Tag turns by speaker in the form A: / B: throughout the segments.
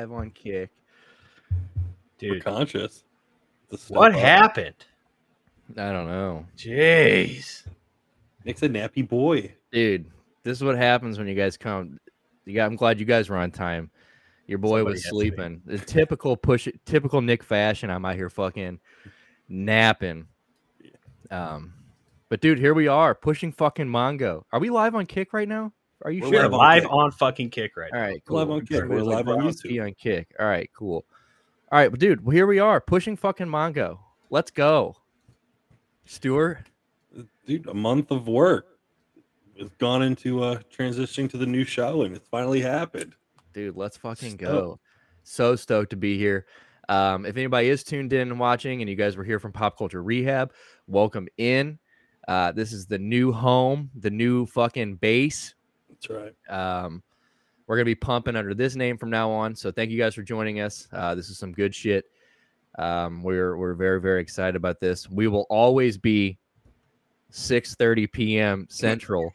A: live on Kick?
B: We're
C: Dude,
B: conscious.
C: What
B: up.
C: happened?
A: I don't know,
C: Jeez.
B: Nick's a nappy boy.
A: dude. This is what happens when you guys come. You got, I'm glad you guys were on time. Your boy
C: Somebody
A: was
C: has to be.
A: sleeping. The typical push, typical Nick fashion. I'm out here fucking napping. Um, but dude, here we are pushing fucking Mongo. Are we live on Kick right now? Are you
B: We're
A: sure?
C: We're
B: live on Kick.
C: on fucking kick right
A: All right.
C: now.
A: right,
B: We're live on Kick.
A: It
B: We're
A: was like
B: live on YouTube.
A: on Kick. All right, cool. All right, but dude, well, here we are pushing fucking Mongo. Let's go, Stuart.
B: Dude, a month of work. It's gone into uh transitioning to the new show and it's finally happened.
A: dude let's fucking
B: Stoked.
A: go so stoked to be here um if anybody is tuned in and watching and you guys were here from pop culture rehab welcome in uh this is the new home the new fucking base
B: That's right.
A: um we're gonna be pumping under this name from now on so thank you guys for joining us uh this is some good shit um we're we're very very excited about this we will always be 6 30 p.m central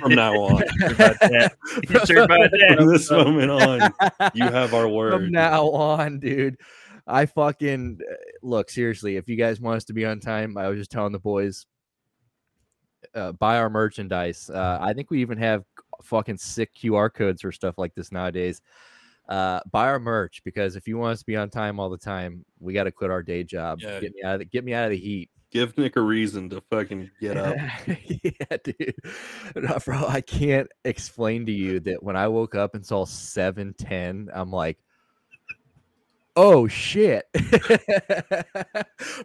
B: From now on.
C: About that. About that?
B: From this moment on, you have our word.
A: from now on, dude. I fucking uh, look seriously. If you guys want us to be on time, I was just telling the boys, uh, buy our merchandise. Uh, I think we even have fucking sick QR codes for stuff like this nowadays. Uh, buy our merch because if you want us to be on time all the time, we got to quit our day job.
B: Yeah.
A: Get me out of the, get me out of the heat.
B: Give Nick a reason to fucking get up.
A: yeah, dude. No, bro, I can't explain to you that when I woke up and saw 710, I'm like, oh shit.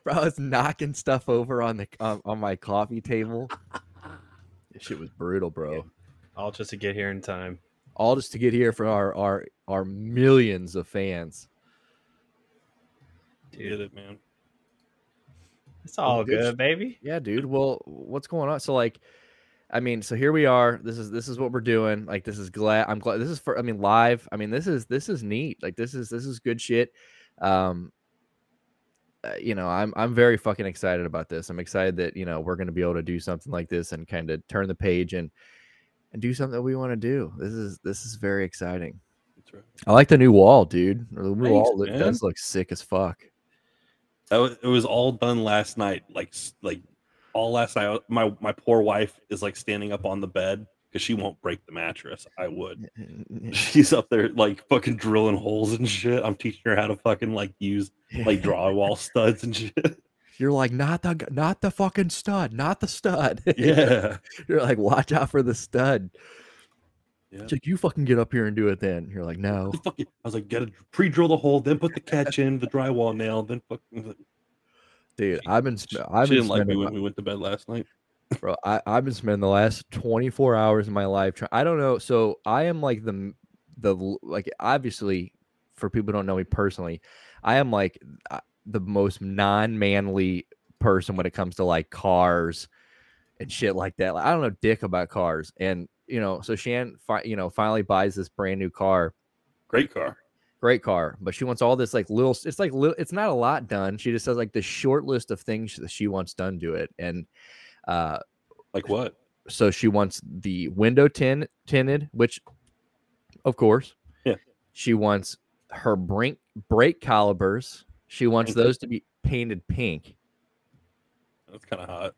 A: bro, I was knocking stuff over on the on, on my coffee table. This shit was brutal, bro.
C: All just to get here in time.
A: All just to get here for our our our millions of fans.
B: Get it, man.
C: It's all
A: good
C: good,
A: sh-
C: baby.
A: Yeah, dude. Well, what's going on? So like I mean, so here we are. This is this is what we're doing. Like this is glad I'm glad this is for I mean live. I mean, this is this is neat. Like this is this is good shit. Um uh, you know, I'm I'm very fucking excited about this. I'm excited that, you know, we're going to be able to do something like this and kind of turn the page and and do something that we want to do. This is this is very exciting.
B: That's right.
A: I like the new wall, dude. The new
B: Thanks,
A: wall
B: man.
A: does look sick as fuck.
B: That was, it was all done last night. Like like all last night. Uh, my my poor wife is like standing up on the bed because she won't break the mattress. I would. She's up there like fucking drilling holes and shit. I'm teaching her how to fucking like use like drywall studs and shit.
A: You're like not the not the fucking stud, not the stud.
B: Yeah.
A: You're like, watch out for the stud.
B: Yeah.
A: It's like you fucking get up here and do it. Then you're like, no,
B: I was like, gotta pre-drill the hole, then put the catch in, the drywall nail, then fucking.
A: dude. I've been sp-
B: She
A: I've been
B: didn't like me when we went to bed last night.
A: bro. I, I've been spending the last 24 hours of my life. Try- I don't know. So I am like the the like obviously for people who don't know me personally, I am like uh, the most non-manly person when it comes to like cars and shit like that. Like, I don't know dick about cars, and you know, so Shan, fi- you know, finally buys this brand new car.
B: Great car.
A: great car, but she wants all this like little. It's like little. It's not a lot done. She just has like the short list of things that she wants done to it, and uh,
B: Like what?
A: so she wants the window tin tinted, which, of course,
B: Yeah.
A: She wants her brake brake calipers. She wants
B: Painted.
A: those to be painted pink.
B: That's kind of hot.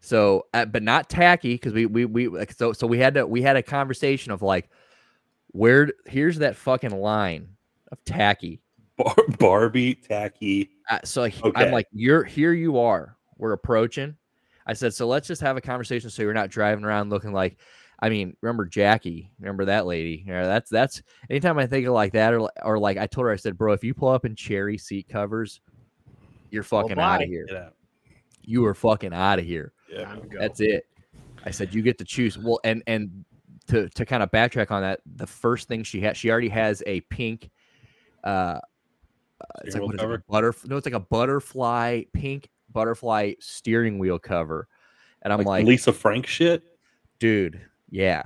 A: So, uh, but not tacky because we we we like so so we had to we had a conversation of like, where here's that fucking line of tacky.
B: Bar- Barbie, tacky.
A: Uh, so like,
B: Okay.
A: I'm like, you're here. You are. We're approaching. I said, so let's just have a conversation, so you're not driving around looking like. I mean, remember Jackie? Remember that lady? Yeah, that's that's. Anytime I think of like that, or or like I told her, I said, bro, if you pull up in cherry seat covers, you're
C: Well,
A: fucking out of here.
B: Out.
A: You are fucking out of here.
B: Yeah.
A: That's it. I said you get to choose. Well, and and to to kind of backtrack on that, the first thing she had, she already has a pink. Uh, uh, it's like what is
B: wheel
A: it? A butterf- No, it's like a butterfly pink butterfly steering wheel cover, and I'm
B: like,
A: like,
B: Lisa Frank shit.
A: dude, yeah,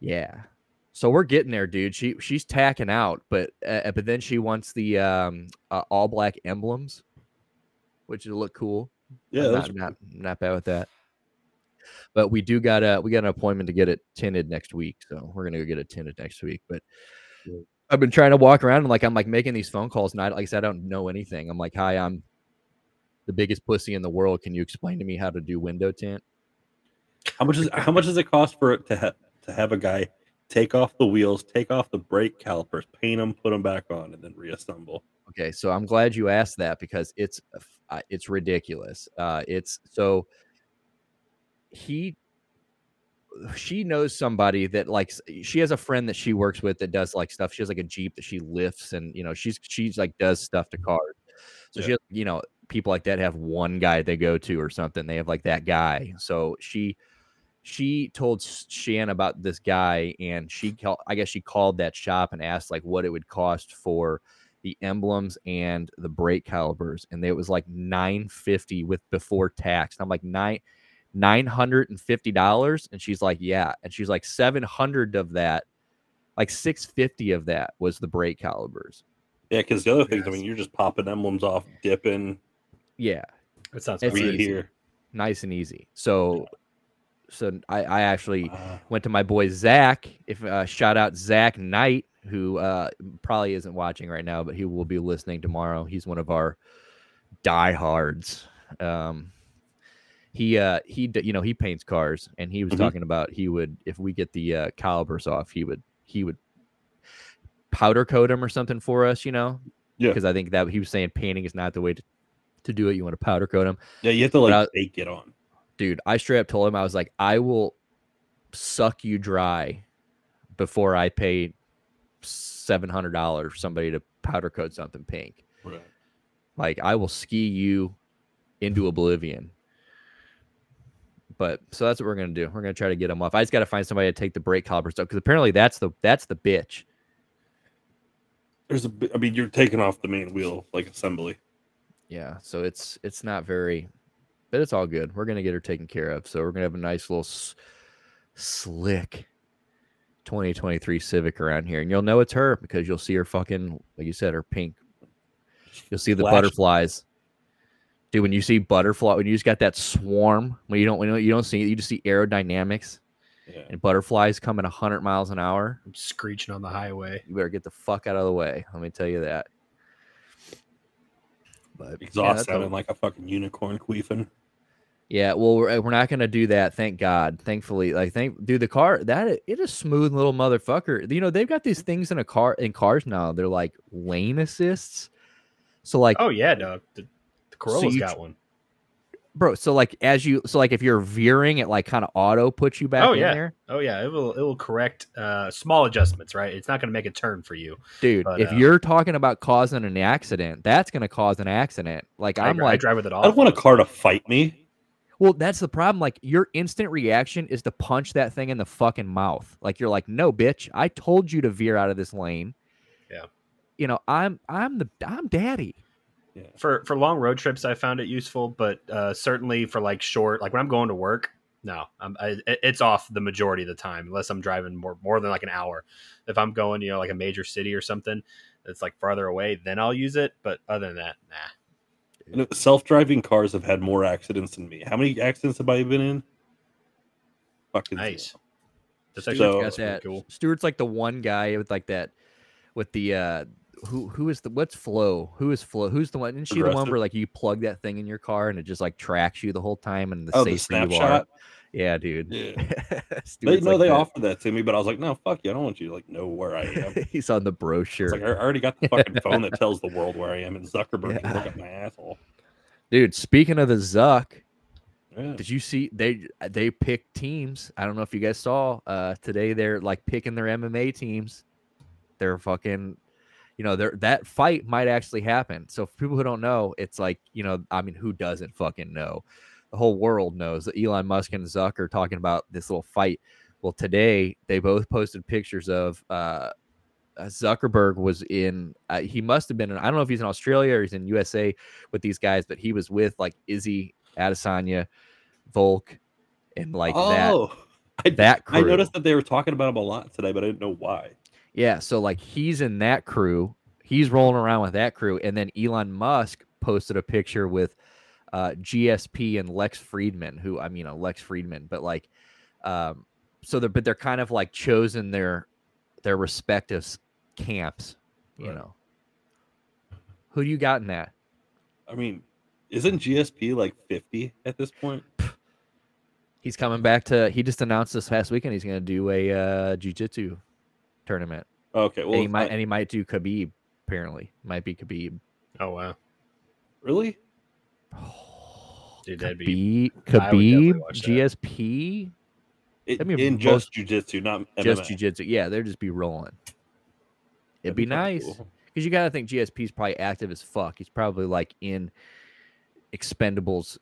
A: yeah. So we're getting there, dude. She she's tacking out, but uh, but then she wants the um uh, all black emblems, which would look cool.
B: Yeah,
A: not, not not bad with that. But we do got a we got an appointment to get it tinted next week, so we're gonna go get it tinted next week. But
B: Cool.
A: I've been trying to walk around and like I'm like making these phone calls, and I like I said I don't know anything. I'm like, hi, I'm the biggest pussy in the world. Can you explain to me how to do window tint?
B: How much is how much does it cost for it to ha- to have a guy take off the wheels, take off the brake calipers, paint them, put them back on, and then reassemble?
A: Okay, so I'm glad you asked that because it's uh, it's ridiculous. Uh, it's so he she knows somebody that likes she has a friend that she works with that does like stuff. She has like a jeep that she lifts and you know she's she's like does stuff to cars. So she has, you know people like that have one guy they go to or something. They have like that guy. So she she told Shan about this guy and she called i guess she called that shop and asked like what it would cost for the emblems and the brake calipers and it was like 950 with before tax and i'm like nine nine hundred and fifty dollars? And she's like yeah and she's like 700 of that like 650 of that was the brake calipers
B: Yeah, because the other things, I mean, you're just popping emblems off, dipping,
A: yeah.
C: That sounds
A: It's
B: weed
C: weird.
B: here.
A: nice and easy. So so i i actually
B: Uh,
A: went to my boy Zach. If uh, shout out Zach Knight, who uh, probably isn't watching right now, but he will be listening tomorrow. He's one of our diehards. Um, he uh, he you know he paints cars, and he was
B: Mhm.
A: talking about he would if we get the uh, calipers off, he would he would powder coat them or something for us, you know.
B: Yeah.
A: Because I think that he was saying painting is not the way to, to do it. You want to powder coat them
B: yeah, you have to like
A: I-
B: bake it on.
A: Dude, I straight up told him I was like, I will suck you dry before I pay seven hundred dollars for somebody to powder coat something pink.
B: Right.
A: Like I will ski you into oblivion. But so that's what we're gonna do. We're gonna try to get them off. I just gotta find somebody to take the brake calipers off because apparently that's the that's the bitch.
B: There's a, I mean, you're taking off the main wheel like assembly.
A: Yeah, so it's it's not very, but it's all good. We're gonna get her taken care of. So we're gonna have a nice little s- slick 2023 Civic around here, and you'll know it's her because you'll see her fucking like you said, her pink. You'll see the
B: Flash.
A: butterflies, dude. When you see butterfly, when you just got that swarm, when you don't when you don't, see you just see aerodynamics
B: Yeah.
A: and butterflies coming 100 miles an hour.
C: I'm screeching on the highway.
A: You better get the fuck out of the way. Let me tell you that. But
B: Exhaust
A: that's
B: sounding like a fucking unicorn queefing.
A: Yeah, well, we're, we're not gonna do that. Thank God. Thankfully, like, thank dude, the car that it is smooth little motherfucker. You know, they've got these things in a car in cars now. They're like lane assists. So like,
C: Oh yeah, dog. The, the Corolla's
A: you
C: got one.
A: bro. So like, as you so like, if you're veering, it like kind of auto puts you back
C: Oh,
A: in
C: yeah.
A: there,
C: Oh yeah, it will it will correct uh, small adjustments. Right, it's not going to make a turn for you.
A: dude.
C: But,
A: if
C: uh,
A: you're talking about causing an accident, that's gonna cause an accident. Like
C: I,
A: I'm
C: I
A: like,
C: drive with it all.
B: I
C: all.
B: don't want a car to fight me.
A: Well, that's the problem. Like your instant reaction is to punch that thing in the fucking mouth. Like you're like, no, bitch, I told you to veer out of this lane.
C: Yeah.
A: You know, I'm I'm the I'm daddy.
C: for for long road trips i found it useful but uh certainly for like short like when i'm going to work no I'm, I, it's off the majority of the time unless i'm driving more more than like an hour if i'm going you know like a major city or something that's like farther away then i'll use it but other than that nah
B: And self-driving cars have had more accidents than me. How many accidents have I been in? Fucking zero.
C: nice that's
A: Stuart's
B: So-
A: got
C: that's pretty
A: that.
C: cool
A: Stuart's like the one guy with like that with the uh who who is the what's Flo? Who is Flo? Who's the one? Isn't she the one where like you plug that thing in your car and it just like tracks you the whole time and the
B: Oh, the
A: safer you are? Yeah, dude.
B: Yeah. They no,
A: like
B: they
A: that.
B: offered that to me, but I was like, no, fuck you. I don't want you to like know where I am.
A: He's on the brochure.
B: Like I already got the fucking phone that tells the world where I am, and Zuckerberg can
A: Yeah.
B: look at my asshole.
A: Dude, speaking of the Zuck,
B: Yeah.
A: Did you see they they picked teams? I don't know if you guys saw uh today they're like picking their MMA teams. They're fucking you know, they're that fight might actually happen. So for people who don't know, it's like, you know, I mean, who doesn't fucking know? The whole world knows that Elon Musk and Zuck are talking about this little fight. Well, today they both posted pictures of uh uh, Zuckerberg was in. Uh, he must have been. In, I don't know if he's in Australia or he's in USA with these guys, but he was with like Izzy Adesanya, Volk, and like that.
B: oh, I,
A: that crew.
B: I noticed that they were talking about him a lot today, but I didn't know why.
A: Yeah, so like he's in that crew. He's rolling around with that crew, and then Elon Musk posted a picture with uh, GSP and Lex Fridman, who I mean, uh, Lex Fridman, but like, um, so they're but they're kind of like chosen their their respective camps, you
B: Right.
A: know. Who do you got in that?
B: I mean, isn't GSP like 50 at this point?
A: He's coming back to. He just announced this past weekend he's going to do a uh, jujitsu tournament,
B: Okay, well,
A: and he might
B: not-
A: and he might do Khabib. Apparently, might be Khabib.
C: Oh wow,
B: really?
C: Dude, that'd be
A: Khabib,
C: I
A: Khabib,
C: that.
A: GSP,
B: It,
A: I mean,
B: in
A: most-
B: just jujitsu, not MMA.
A: just jujitsu. Yeah, they'd just be rolling. It'd
B: That'd
A: be
B: kinda
A: nice
B: cool.
A: because you got to think GSP's probably active as fuck. He's probably like in expendables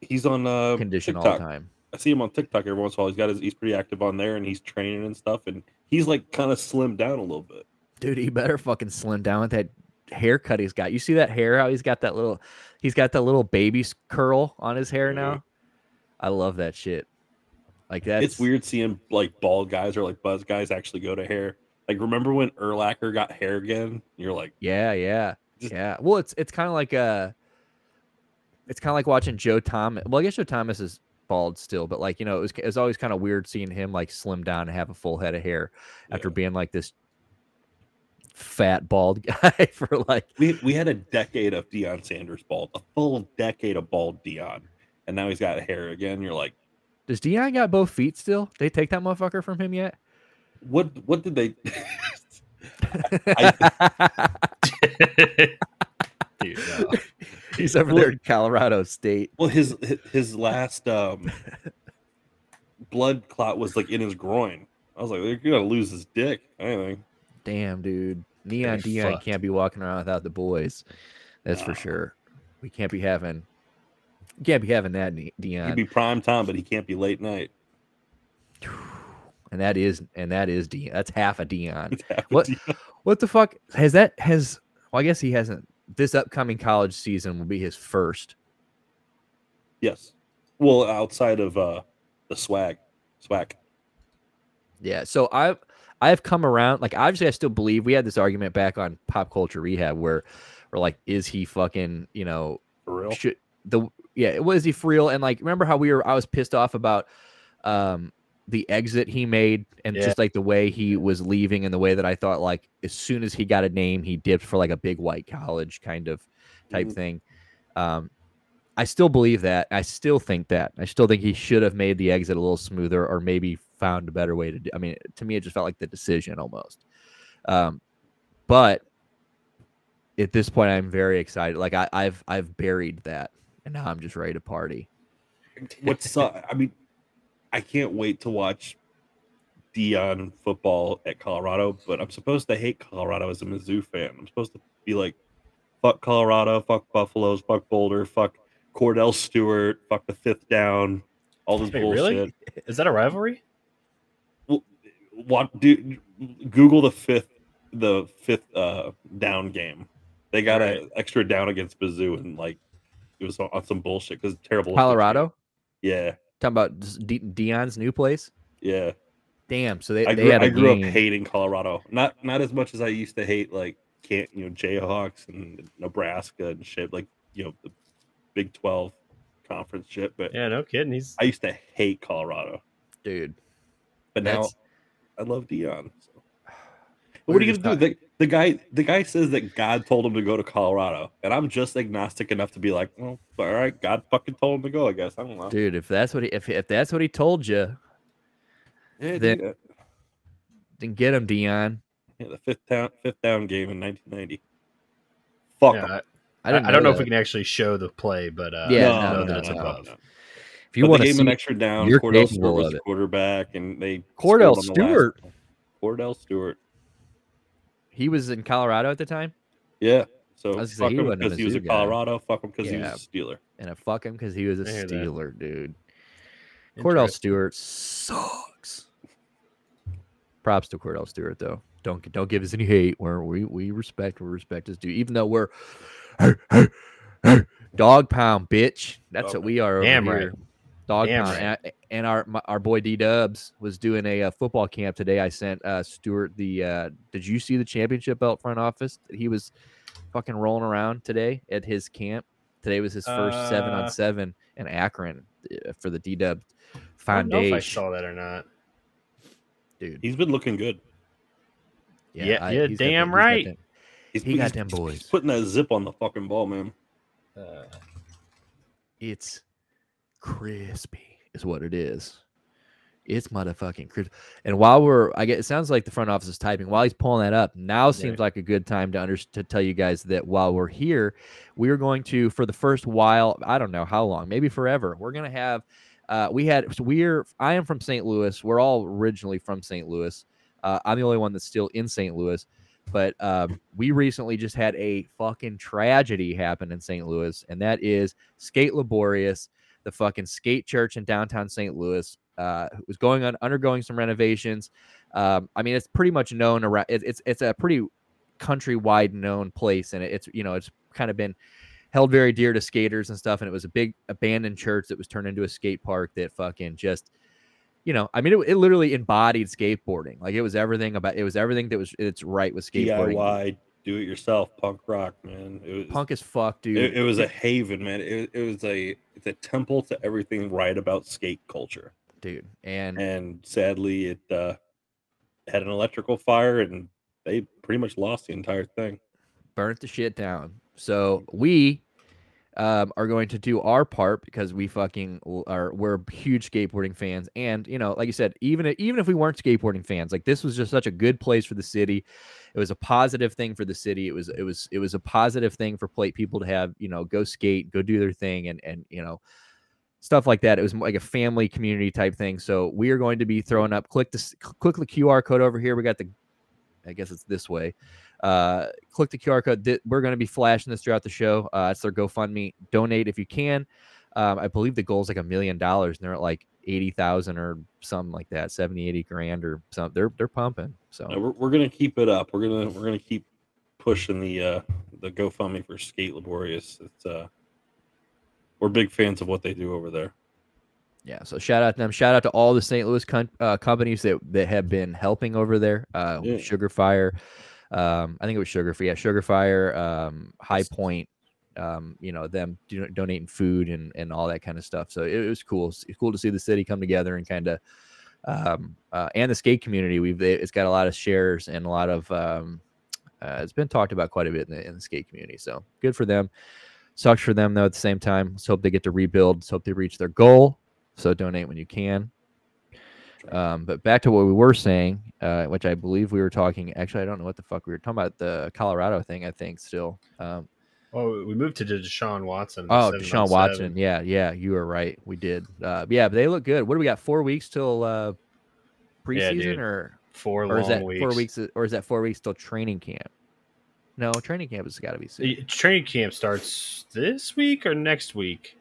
B: He's on uh,
A: condition
B: TikTok.
A: all the time.
B: I see him on TikTok every once in a while. He's got his, he's pretty active on there, and he's training and stuff. And he's like kind of slimmed down a little bit.
A: Dude, he better fucking slim down with that haircut he's got. You see that hair? How he's got that little, he's got that little baby curl on his hair now. I love that shit. Like that.
B: it's weird seeing like bald guys or like buzz guys actually go to hair. Like remember when Urlacher got hair again? You're like,
A: Yeah, yeah,
B: Just-
A: yeah. Well, it's it's kind of like uh it's kind of like watching Joe Thomas. Well, I guess Joe Thomas is bald still, but like you know, it was it was always kind of weird seeing him like slim down and have a full head of hair after
B: Yeah.
A: being like this fat bald guy for like
B: we we had a decade of Deion Sanders bald, a full decade of bald Deion, and now he's got hair again. You're like,
A: Does Deion got both feet still? They take that motherfucker from him yet?
B: what what did they?
C: dude. No.
A: He's over
B: Well-
A: there in Colorado State.
B: well, his his last um blood clot was like in his groin. I was like, you're gonna lose his dick. Anything.
A: Damn, dude. Neon Deion
C: fucked.
A: can't be walking around without the boys. That's for sure. We can't be having can't be having that Deion.
B: He'd be prime time, but he can't be late night.
A: and that is and that is Deion. That's half a
B: Deion. Half
A: What-. What the fuck has that has? Well, I guess he hasn't. This upcoming college season will be his first.
B: Yes. Well, outside of uh the swag, swag.
A: Yeah. So I've I've come around. Like obviously, I still believe we had this argument back on Pop Culture Rehab where we're like, is he fucking you know
B: For real.
A: should the yeah was he for real? And like remember how we were? I was pissed off about um the exit he made and
C: Yeah.
A: just like the way he was leaving and the way that I thought like as soon as he got a name he dipped for like a big white college kind of type
B: Mhm.
A: thing. Um, I still believe that. I still think that. I still think he should have made the exit a little smoother or maybe found a better way to do. I mean, to me, it just felt like the decision almost. Um, but at this point, I'm very excited. Like I, I've I've buried that, and now I'm just ready to party.
B: What's uh, I mean, I can't wait to watch Deion football at Colorado, but I'm supposed to hate Colorado as a Mizzou fan. I'm supposed to be like, fuck Colorado, fuck Buffaloes, fuck Boulder, fuck Kordell Stewart, fuck the fifth down, all this
C: Wait,
B: bullshit.
C: really? Is that a rivalry?
B: What do Google the fifth the fifth uh down game? They got
C: Right.
B: an extra down against Mizzou and like it was on, some bullshit because terrible.
A: Colorado,
B: Yeah,
A: talking about D- Deion's new place.
B: yeah.
A: Damn. So they,
B: I
A: they
B: grew,
A: had a
B: I grew up hating Colorado. Not not as much as I used to hate like can't you know Jayhawks and Nebraska and shit like you know the Big Twelve conference shit. But
C: Yeah, no kidding. He's
B: I used to hate Colorado.
A: dude.
B: But now
A: That's-
B: I love Deion. So. What are you gonna do? The, the guy the guy says that God told him to go to Colorado, and I'm just agnostic enough to be like, well, all right, God fucking told him to go. I guess I don't know.
A: Dude, if that's what he, if if that's what he told you,
B: Yeah,
A: then-
B: dude, uh,
A: then get him, Deion.
B: yeah, the fifth down fifth down game in 1990. Fuck
C: yeah,
B: 'em.
C: I,
A: I
C: I,
A: didn't.
C: I don't know if we can actually show the play, but uh,
A: Yeah,
C: I
A: no,
C: know
A: no,
C: that it's
A: no,
C: above.
B: No.
A: If you want to
B: gave him an extra down.
A: Kordell
B: Stewart was
A: of
B: quarterback, and they
A: Kordell
B: scored the
A: Stewart,
B: Kordell Stewart.
A: he was in Colorado at the time,
B: Yeah. So
A: I was gonna
B: fuck
A: say, he
B: him
A: wasn't
B: because he was
A: Mizzou
B: in. Colorado. Fuck him because he was a Steeler.
A: and I fuck him because he was a
C: hear that.
A: Steeler, dude.
C: Kordell
A: Stewart sucks. Props to Kordell Stewart though. Don't don't give us any hate. Where we we respect we respect his due, even though we're dog pound bitch. That's
B: Dog
A: what we are over
C: Damn
A: here.
C: Right.
A: Dog
C: Damn
A: pound.
C: right.
A: And, and our my, our boy D Dubs was doing a, uh football camp today. I sent uh, Stuart the. Uh, did you see the championship belt front office? He was fucking rolling around today at his camp. Today was his first seven
C: Uh,
A: on seven in Akron uh, for the D Dub
C: I don't know if I saw that or not.
A: dude.
B: He's been looking good.
C: Yeah,
A: I-
C: yeah,
A: he's got
C: damn
A: he's got
C: right.
A: them-
B: He's,
A: He got
B: he's-
A: them
B: he's
A: boys.
B: putting that zip on the fucking ball, man.
C: Uh,
A: It's crispy, is what it is. It's motherfucking crisp. And while we're, I get, it sounds like the front office is typing. While he's pulling that up, now seems like a good time to under, to tell you guys that while we're here, we are going to, for the first while, I don't know how long, maybe forever, we're going to have, uh, we had, so we're, I am from St. Louis. We're all originally from St. Louis. Uh, I'm the only one that's still in St. Louis. But um, we recently just had a fucking tragedy happen in St. Louis, and that is Skate Liborius, the fucking skate church in downtown St. Louis, uh, was going on undergoing some renovations. Um, I mean, it's pretty much known around. It, it's it's a pretty countrywide known place, and it, it's you know it's kind of been held very dear to skaters and stuff. And it was a big abandoned church that was turned into a skate park that fucking just you know, I mean, it, it literally embodied skateboarding. Like it was everything about it was everything that was it's right with skateboarding.
B: DIY, do it yourself, punk rock, man. It was
A: Punk as fuck, dude.
B: It, it was a haven, man. It, it was a it's a temple to everything right about skate culture.
A: dude. And
B: And sadly, it uh, had an electrical fire, and they pretty much lost the entire thing.
A: burnt the shit down. So we um, are going to do our part because we fucking are we're huge skateboarding fans, and you know, like you said, even even if we weren't skateboarding fans, like this was just such a good place for the city. It was a positive thing for the city. It was it was it was a positive thing for plate people to have you know go skate, go do their thing, and and you know stuff like that. It was like a family community type thing. So we are going to be throwing up. Click the s- click the QR code over here. We got the, I guess it's this way. Uh, click the QR code. We're going to be flashing this throughout the show. Uh, it's their GoFundMe. Donate if you can. Um, I believe the goal is like a million dollars, and they're at like eighty thousand or something like that, 70, 80 grand or something. They're they're pumping. So
B: No, we're, we're gonna keep it up. We're gonna we're gonna keep pushing the uh, the GoFundMe for Skate Liborius. It's uh, we're big fans of what they do over there.
A: Yeah, so shout out to them. Shout out to all the St. Louis com- uh, companies that that have been helping over there. Uh,
B: Yeah.
A: Sugar Fire, um, I think it was Sugar Fire. Yeah, Sugar Fire, um, High Point. Um, you know them do- donating food and and all that kind of stuff. So it, was cool. It's cool to see the city come together and kind of, um, uh, and the skate community. We've it's got a lot of shares and a lot of um, uh, it's been talked about quite a bit in the, in the skate community. So good for them. Sucks for them though. At the same time, let's hope they get to rebuild. Let's hope they reach their goal. So donate when you can. Um, but back to what we were saying, uh, which I believe we were talking. Actually, I don't know what the fuck we were talking about. The Colorado thing, I think. Still. Um,
C: oh, we moved to Deshaun Watson.
A: Oh, Deshaun
C: on
A: Watson. Yeah, yeah, you were right. We did. Uh, yeah, but they look good. What do we got? Four weeks till uh,
C: Yeah,
A: preseason,
C: dude.
A: or
C: Four
A: or
C: long
A: is that
C: weeks.
A: four weeks? Or is that four weeks till training camp? No, training camp has got to be soon.
C: Training camp starts this week or next week.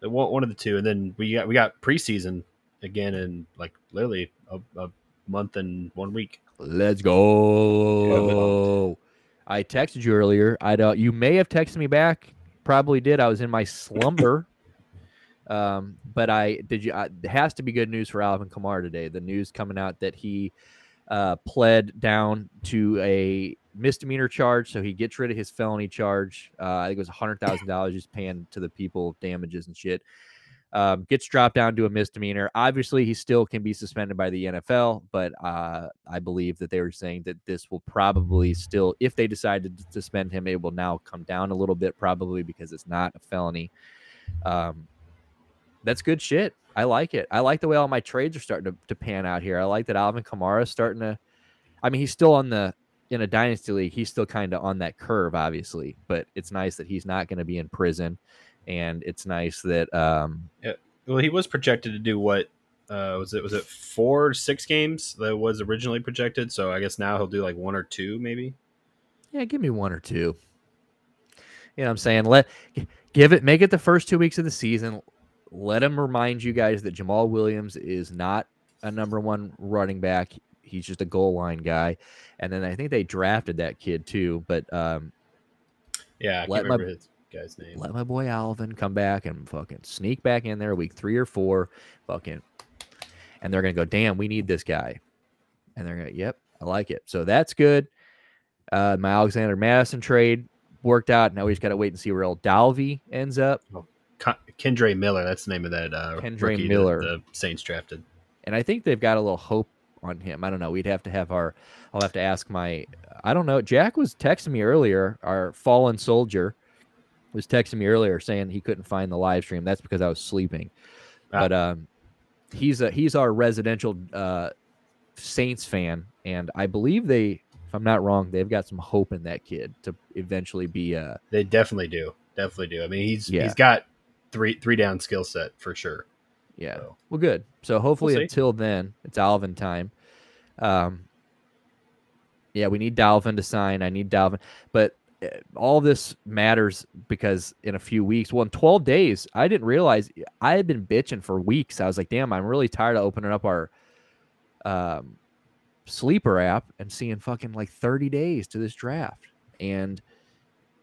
C: One of the two, and then we got we got preseason again in like literally a, a month and one week.
A: Let's go. I texted you earlier. I don't. You may have texted me back. Probably did. I was in my slumber. um, but I did. You. I, it has to be good news for Alvin Kamara today. The news coming out that he uh, pled down to a misdemeanor charge, so he gets rid of his felony charge. Uh, I think it was a hundred thousand dollars he's paying to the people damages and shit. Um, gets dropped down to a misdemeanor. Obviously, he still can be suspended by the NFL, but uh, I believe that they were saying that this will probably still, if they decide to suspend him, it will now come down a little bit, probably because it's not a felony. Um, that's good shit. I like it. I like the way all my trades are starting to, to pan out here. I like that Alvin Kamara is starting to. I mean, he's still on the in a dynasty league. He's still kind of on that curve, obviously, but it's nice that he's not going to be in prison, and it's nice that um,
C: Well, he was projected to do what uh, was it? Was it four, six games that was originally projected? So I guess now he'll do like one or two, maybe.
A: Yeah, give me one or two. You know what I'm saying? Let give it make it the first two weeks of the season. Let him remind you guys that Jamaal Williams is not a number one running back. He's just a goal line guy. And then I think they drafted that kid too. But um,
C: Yeah, I
A: Let
C: can't
A: my-
C: his. Guy's name.
A: let my boy Alvin come back and fucking sneak back in there week three or four, fucking, and they're gonna go, damn, we need this guy, and they're gonna, yep, I like it. So that's good. Uh, my Alexander Mattison trade worked out. Now we just gotta wait and see where old Dalvey ends up.
C: Con- Kendre Miller, that's the name of that uh, that
A: Miller.
C: the Saints drafted.
A: and I think they've got a little hope on him. I don't know. We'd have to have our. I'll have to ask my. I don't know. Jack was texting me earlier. Our fallen soldier was texting me earlier saying he couldn't find the live stream. That's because I was sleeping.
C: Ah.
A: But um, he's a he's our residential uh, Saints fan, and I believe they, if I'm not wrong, they've got some hope in that kid to eventually be uh
C: They definitely do. Definitely do. I mean, he's
A: Yeah.
C: he's got three three down skill set for sure.
A: Yeah.
C: So-
A: Well, good. So hopefully
C: see.
A: until then, it's Alvin time. Um, yeah, we need Dalvin to sign. I need Dalvin, but all this matters because in a few weeks, well, in 12 days, I didn't realize I had been bitching for weeks. I was like, damn, I'm really tired of opening up our um, sleeper app and seeing fucking like 30 days to this draft. And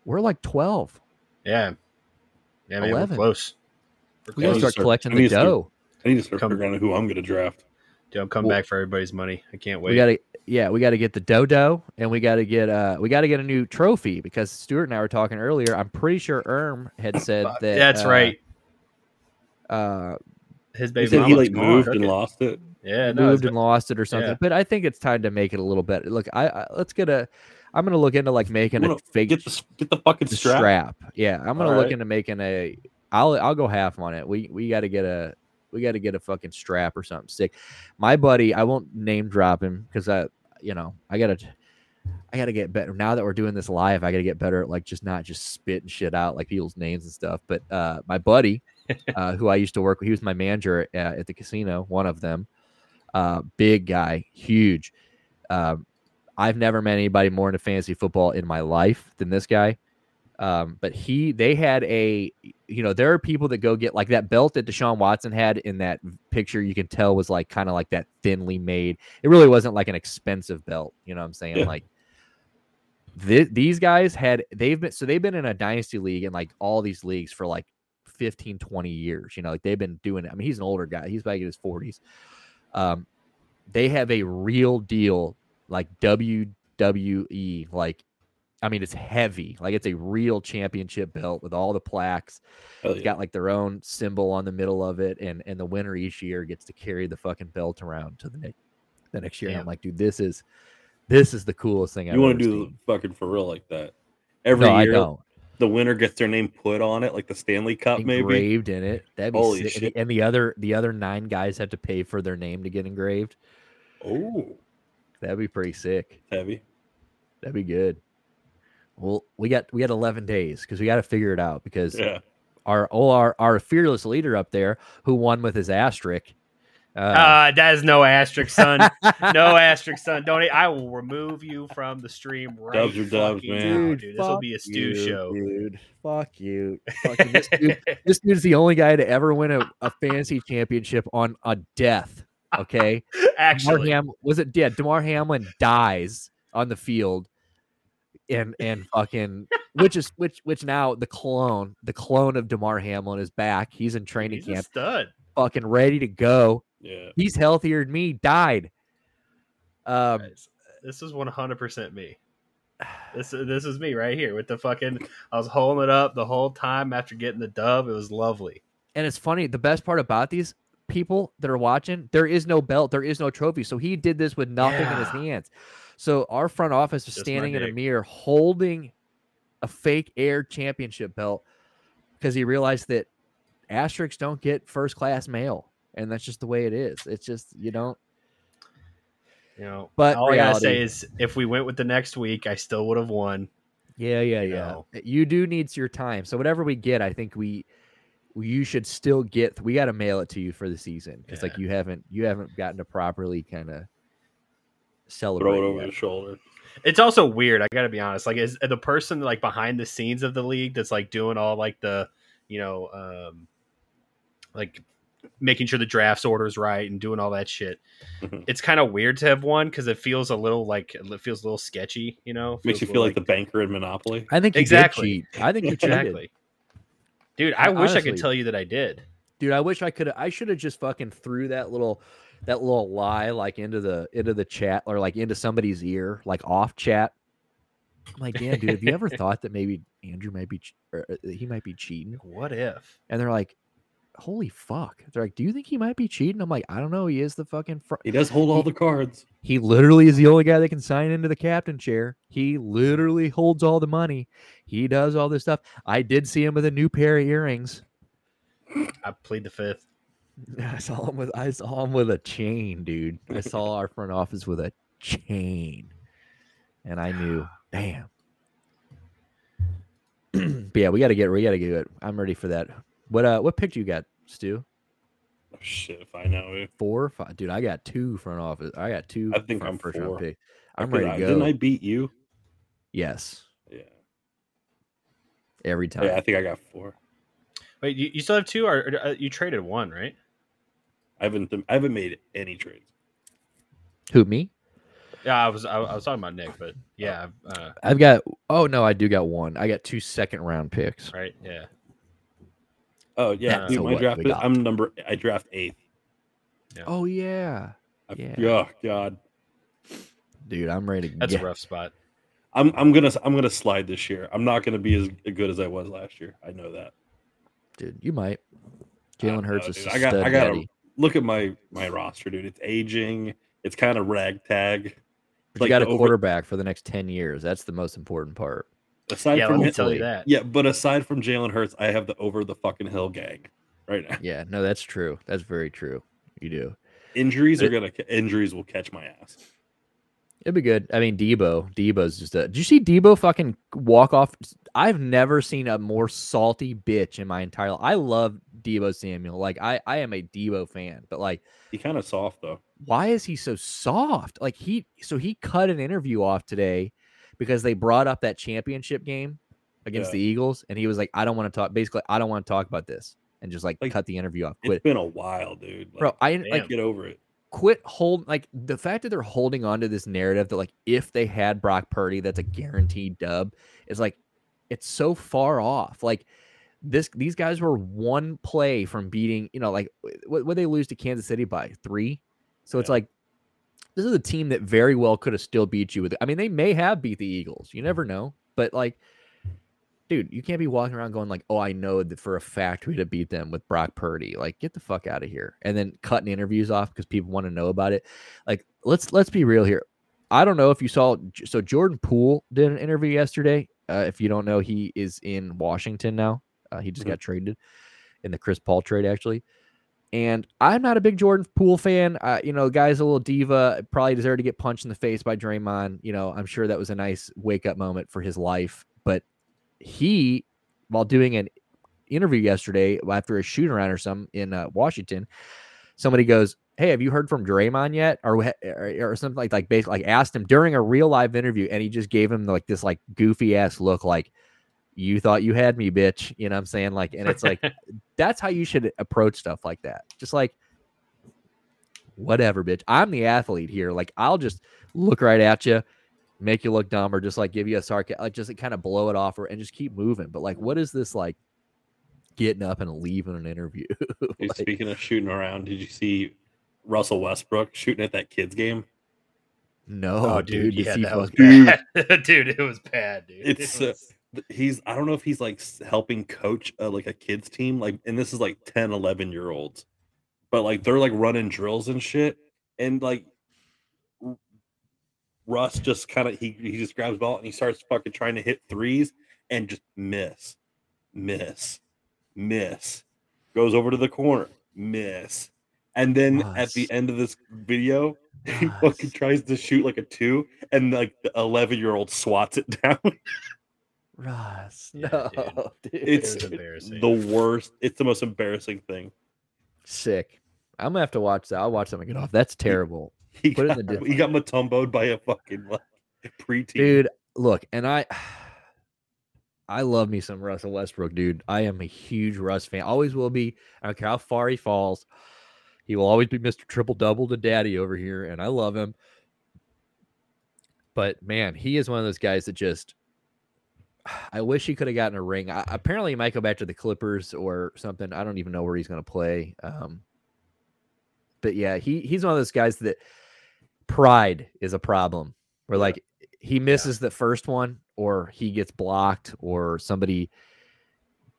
A: we're like 12.
C: Yeah. Yeah, man,
A: 11.
C: we're close. We're
A: We gotta
B: need to
C: close.
A: start
B: start-
A: collecting
B: I
A: the
B: need to start-
A: dough.
B: I need to start
C: Come-
B: figuring out who I'm going to draft.
C: Dude, I'm coming
A: Well-
C: back for everybody's money. I can't wait.
A: We gotta yeah, we gotta get the dodo and we gotta get uh we gotta get a new trophy because Stuart and I were talking earlier. I'm pretty sure Erm had said that
C: That's
A: uh,
C: right.
A: Uh
C: His
B: He
C: baby
B: said he like moved and
C: it.
B: lost it.
C: Yeah, no,
A: moved
C: his
A: and lost it or something.
C: yeah.
A: But I think it's time to make it a little better. Look, I, I let's get a I'm gonna look into like making a fake
B: Get the get the fucking
A: the
B: strap.
A: strap. Yeah, I'm gonna
B: All
A: look
B: right.
A: into making a. I'll I'll go half on it. We we got to get a we got to get a fucking strap or something sick. My buddy, I won't name drop him because I you know I gotta I gotta get better now that we're doing this live. I gotta get better at like just not just spitting shit out like people's names and stuff. But uh, my buddy, uh, who I used to work with, he was my manager at, at the casino. One of them, uh, big guy, huge. Um, I've never met anybody more into fantasy football in my life than this guy. Um, but he, they had a, you know, there are people that go get like that belt that Deshaun Watson had in that picture. You can tell was like kind of like that thinly made. It really wasn't like an expensive belt. You know what I'm saying?
B: Yeah.
A: Like th- these guys had, they've been, so they've been in a dynasty league and like all these leagues for like 15, 20 years. You know, like they've been doing it. I mean, he's an older guy. He's back in his 40s. Um, they have a real deal like WWE. Like, I mean, it's heavy. Like, it's a real championship belt with all the plaques.
B: Hell
A: It's
B: yeah.
A: got like their own symbol on the middle of it, and and the winner each year gets to carry the fucking belt around to the next the next year. And I'm like, dude, this is this is the coolest thing I've
B: You want to do fucking for real like that? Every
A: No, I
B: year, the winner gets their name put on it, like the Stanley Cup, maybe.
A: engraved in it. That'd be
B: Holy
A: sick. And
B: shit.
A: And the other the other nine guys have to pay for their name to get engraved.
B: Oh,
A: That'd be pretty sick.
B: heavy.
A: That'd be good. Well, we got we got 11 days because we got to figure it out because
B: Yeah.
A: our oh our our fearless leader up there who won with his asterisk. Uh,
C: Uh, that is no asterisk, son. no asterisk, son. Don't. I will remove you from the stream right
B: Dubs are dubs, man.
A: Dude,
C: dude. This will be a stew
A: you,
C: show.
A: dude. Fuck you. Fuck you. This, dude, this dude's the only guy to ever win a, a fantasy championship on a death. Okay. Damar
C: Actually,
A: Ham was it? Yeah, Damar Hamlin dies on the field, and and fucking which is which which now the clone the clone of Damar Hamlin is back. He's in training
C: he's a
A: camp,
C: stud.
A: fucking ready to go.
B: Yeah.
A: He's healthier than me. Died. Um,
C: Guys, This is one hundred percent me. This this is me right here with the fucking. I was holding it up the whole time after getting the dub. It was lovely.
A: and it's funny. The best part about these people that are watching, there is no belt, there is no trophy. So he did this with nothing in his hands. So our front office was
C: Just
A: standing in a mirror holding a fake air championship belt because he realized that asterisks don't get first class mail. And that's just the way it is. It's just you don't.
C: You know,
A: But
C: all I gotta say is, if we went with the next week, I still would have won.
A: Yeah, yeah,
C: you
A: yeah.
C: know.
A: Uh, you do need your time. So whatever we get, I think we you should still get. We got to mail it to you for the season because like you haven't you haven't gotten to properly kind of celebrate.
B: Throw it over
A: yet.
B: the shoulder.
C: It's also weird. I gotta be honest. Like, is the person like behind the scenes of the league that's like doing all like the, you know, um, like making sure the drafts orders right and doing all that shit.
B: Mhm.
C: It's kind of weird to have one because it feels a little like it feels a little sketchy. You know,
B: Makes you
C: a
B: feel
C: little
B: like the banker in Monopoly.
A: I think you
C: Exactly.
A: Did cheat. I think you
C: exactly. Dude, I
A: I-
C: wish I could tell you that I did.
A: dude i wish i could i should have just fucking threw that little that little lie like into the into the chat or like into somebody's ear like off chat. I'm like damn dude have you ever thought that maybe andrew might be or uh, he might be cheating?
C: What if?
A: and they're like holy fuck. They're like do you think he might be cheating? I'm like i don't know he is the fucking fr-
B: He does hold all the cards.
A: he literally is the only guy that can sign into the captain chair. He literally holds all the money. He does all this stuff. I did see him with a new pair of earrings.
C: I plead the fifth.
A: I saw him with I saw him with a chain, dude. I saw our front office with a chain, and I knew, damn. but yeah, we got to get we got to get it. I'm ready for that. What uh, what pick you got, Stu?
B: Oh, shit, if I know it.
A: Four, five, dude. I got two front office. I got two.
B: I think
A: front
B: I'm
A: first
B: four.
A: round pick. I'm
B: Because
A: ready
B: I-
A: to go.
B: Didn't I beat you?
A: Yes,
B: Yeah.
A: every time.
B: Yeah, I think I got four.
C: Wait, you, you still have two, or, or, uh, you traded one, right?
B: I haven't I haven't made any trades.
A: Who me?
C: Yeah, I was I, I was talking about Nick, but yeah, uh,
A: I've got. Oh no, I do got one. I got two second round picks.
C: right, yeah.
B: Oh yeah,
C: Uh,
B: dude, my draft. is- I'm number. I draft eighth.
A: Oh yeah,
B: I,
A: Yeah.
B: Oh god,
A: dude. I'm ready to
C: That's
A: get.
C: a rough spot.
B: I'm I'm gonna I'm gonna slide this year. I'm not gonna be as good as I was last year. I know that.
A: dude. You might. Jalen Hurts
B: know,
A: is
B: dude.
A: a
B: I got I got
A: daddy.
B: To look at my my roster, dude. It's aging. It's kind of ragtag.
A: But
B: like
A: you got
B: the
A: a
B: over-
A: quarterback for the next 10 years. That's the most important part.
B: Aside
C: Yeah,
B: from
C: let me tell you that.
B: yeah, but aside from Jalen Hurts, I have the over the fucking hill gang right now.
A: Yeah, no, that's true. That's very true. You do.
B: Injuries are gonna injuries will catch my ass.
A: It'd be good. I mean, Deebo. Deebo's just a. Did you see Deebo fucking walk off? I've never seen a more salty bitch in my entire life. I love Deebo Samuel. Like, I, I am a Deebo fan, but like,
B: He kind of soft though.
A: why is he so soft? Like, he, so he cut an interview off today because they brought up that championship game against
B: Yeah.
A: the Eagles. And he was like, I don't want to talk. Basically, I don't want to talk about this and just like,
B: Like,
A: cut the interview off.
B: It's been a while, dude. Like,
A: Bro, I
C: damn.
A: like
B: get over it.
A: Quit hold like the fact that they're holding on to this narrative that like if they had Brock Purdy, that's a guaranteed dub is like it's so far off. Like this, these guys were one play from beating. You know, like what would they lose to Kansas City by three? So it's
B: Yeah.
A: like this is a team that very well could have still beat you with. I mean, they may have beat the Eagles. You never know, but like. Dude, you can't be walking around going like, "Oh, I know that for a fact we'd have beat them with Brock Purdy." Like, get the fuck out of here, and then cutting interviews off because people want to know about it like let's let's be real here. I don't know if you saw so Jordan Poole did an interview yesterday. Uh, if you don't know, he is in Washington now. Uh, he just
B: Mhm.
A: got traded in the Chris Paul trade actually. And I'm not a big Jordan Poole fan. Uh, you know, guy's a little diva. Probably deserved to get punched in the face by Draymond. You know, I'm sure that was a nice wake up moment for his life. But he, while doing an interview yesterday after a shoot around or some in uh, Washington, somebody goes, "Hey, have you heard from Draymond yet?" Or or, or something like like basically like asked him during a real live interview, and he just gave him like this like goofy ass look, like you thought you had me, bitch. You know what I'm saying? Like, and it's like that's how you should approach stuff like that. Just like whatever, bitch. I'm the athlete here. Like, I'll just look right at you, make you look dumb, or just like give you a sarcasm, like just kind of blow it off, or and just keep moving. But like, what is this like? Getting up and leaving an interview.
B: Dude,
A: Like,
B: speaking of shooting around, did you see Russell Westbrook shooting at that kids game?
A: no,
C: Oh, dude,
A: dude,
C: yeah, that was bad. dude, it was bad, dude.
B: It's, uh,
C: was-
B: Th- He's I don't know if he's like helping coach uh, like a kids team like and this is like 10 11 year olds. But like they're like running drills and shit and like R- Russ just kind of he he just grabs the ball and he starts fucking trying to hit threes and just miss. Miss. Miss. Goes over to the corner. Miss. And then at the end of this video, he fucking tries to shoot like a two, and like the 11 year old swats it down.
A: Russ,
C: Yeah,
A: no,
C: dude.
A: dude.
B: it's
C: was embarrassing.
B: the worst. It's the most embarrassing thing.
A: sick. I'm gonna have to watch that. I'll watch that and get off. That's terrible.
B: He
A: Put
B: got,
A: in
B: he got Mutomboed by a fucking like, preteen.
A: dude look and i i love me some russell westbrook dude i am a huge russ fan always will be i don't care how far he falls he will always be mr triple double to daddy over here and i love him but man he is one of those guys that just I wish he could have gotten a ring. I, apparently, he might go back to the Clippers or something. I don't even know where he's going to play. Um, but yeah, he he's one of those guys that pride is a problem. Where
B: Yeah.
A: like he misses the first one, or he gets blocked, or somebody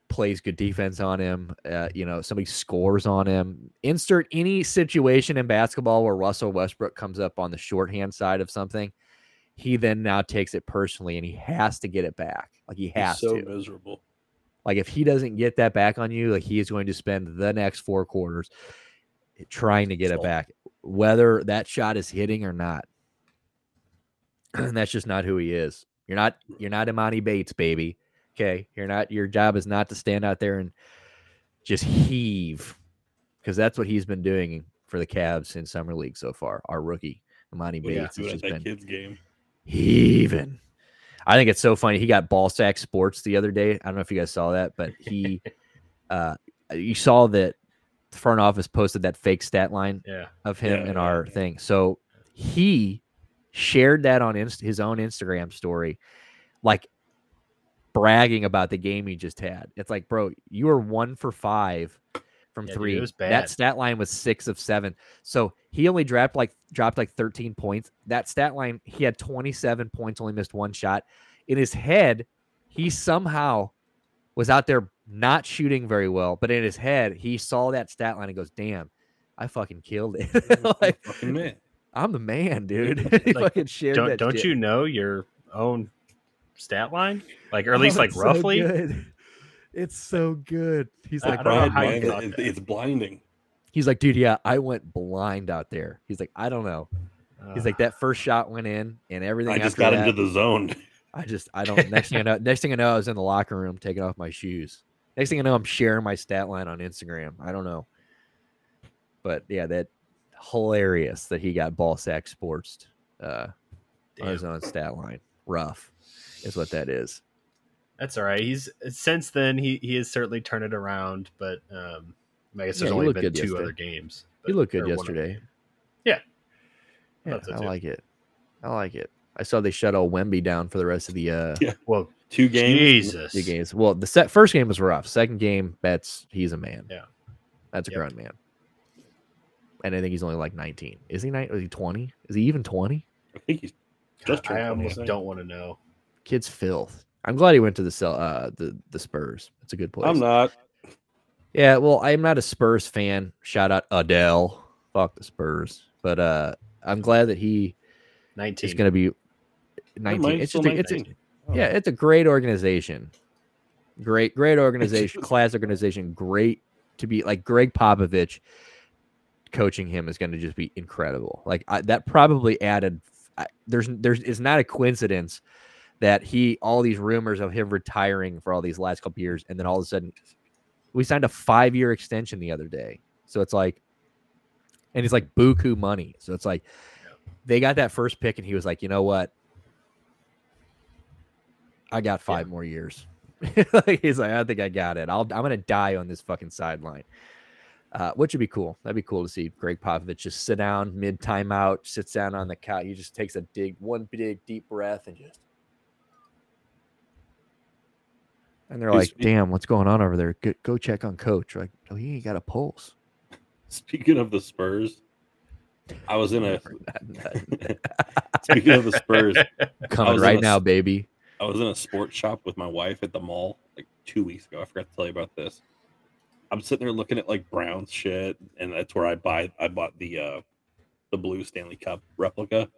A: plays good defense on him. Uh, you know, somebody scores on him. Insert any situation in basketball where Russell Westbrook comes up on the shorthand side of something. He then now takes it personally, and he has to get it back. Like he
B: He's
A: has
B: so
A: to.
B: miserable.
A: Like if he doesn't get that back on you, like he is going to spend the next four quarters trying to get it back, whether that shot is hitting or not. And that's just not who he is. You're not you're not Emoni Bates, baby. Okay. You're not your job is not to stand out there and just heave. Because that's what he's been doing for the Cavs in summer league so far. Our rookie, Emoni
B: Yeah,
A: Bates, has just been
B: kid's game.
A: heaving. I think it's so funny. He got ball sack sports the other day. I don't know if you guys saw that, but he, uh, you saw that front office posted that fake stat line
C: Yeah.
A: of him
B: Yeah,
A: in
B: yeah,
A: our
B: yeah.
A: thing. So he shared that on inst- his own Instagram story, like bragging about the game he just had. It's like, bro, you were one for five from
C: Yeah, dude, it
A: three.
C: was bad.
A: That stat line was six of seven. So he only dropped like dropped like 13 points. That stat line, he had 27 points, only missed one shot. In his head, he somehow was out there not shooting very well, but in his head, he saw that stat line and goes, "Damn, I fucking killed it! like I'm the man, dude." he
C: Like,
A: fucking shared
C: Don't
A: that.
C: don't
A: shit.
C: you know your own stat line? Like or at
A: Oh,
C: least like
A: so
C: roughly?
A: good. It's so good. He's
C: I
A: like,
C: don't know how you
B: man, it- it's blinding.
A: he's like, dude, yeah, I went blind out there. He's like, I don't know. He's like, that first shot went in, and everything.
B: I just
A: after
B: got
A: that,
B: into the zone.
A: I just, I don't. Next thing I know, next thing I know, I was in the locker room taking off my shoes. Next thing I know, I'm sharing my stat line on Instagram. I don't know, but yeah, that hilarious that he got ball sack sports uh, on his own stat line. Rough is what that is.
C: That's all right. He's since then he he has certainly turned it around, but um, I guess there's
A: he
C: only been two
A: yesterday.
C: other games.
A: He looked good
C: or one other
A: yesterday.
C: Yeah.
A: Yeah,
C: Thought so
A: I like it. I like it. I saw they shut all Wemby down for the rest of the uh
C: Well,
B: Two games.
C: Jesus.
A: the games. Well, the set, first game was rough. Second game, that's he's a man.
C: Yeah.
A: that's a
C: Yep.
A: grown man. And I think he's only like 19. Is he nine? Is he 20? Is he even 20?
B: I think he's just
C: I almost don't want to know.
A: Kid's filth. I'm glad he went to the cell, uh, the the Spurs. It's a good place.
B: I'm not.
A: Yeah, well, I'm not a Spurs fan. Shout out Adele. Fuck the Spurs. But uh, I'm glad that he
C: Nineteen.
A: is going to be 19. It's
B: still
A: just a, it's a,
B: 19.
A: yeah, oh. it's a great organization. Great, great organization, class organization. Great to be like Gregg Popovich coaching him is going to just be incredible. Like I, that probably added. I, there's there's it's not a coincidence that he all these rumors of him retiring for all these last couple years, and then all of a sudden we signed a five year extension the other day. So it's like, and it's like buku money. So it's like they got that first pick, and he was like, you know what? I got five more years. He's like, I think I got it. I'll, I'm gonna die on this fucking sideline, uh, which would be cool. That'd be cool to see Gregg Popovich just sit down mid timeout, sits down on the couch. He just takes a dig, one big deep breath, and just. And they're like, "Damn, what's going on over there? Go, go check on coach." Like, oh, he ain't got a pulse.
B: Speaking of the Spurs, I was in a. Speaking of the Spurs, coming
A: right
B: a
A: now, baby.
B: I was in a sports shop with my wife at the mall like two weeks ago. I forgot to tell you about this. I'm sitting there looking at like Browns shit, and that's where I buy. I bought the uh the blue Stanley Cup replica,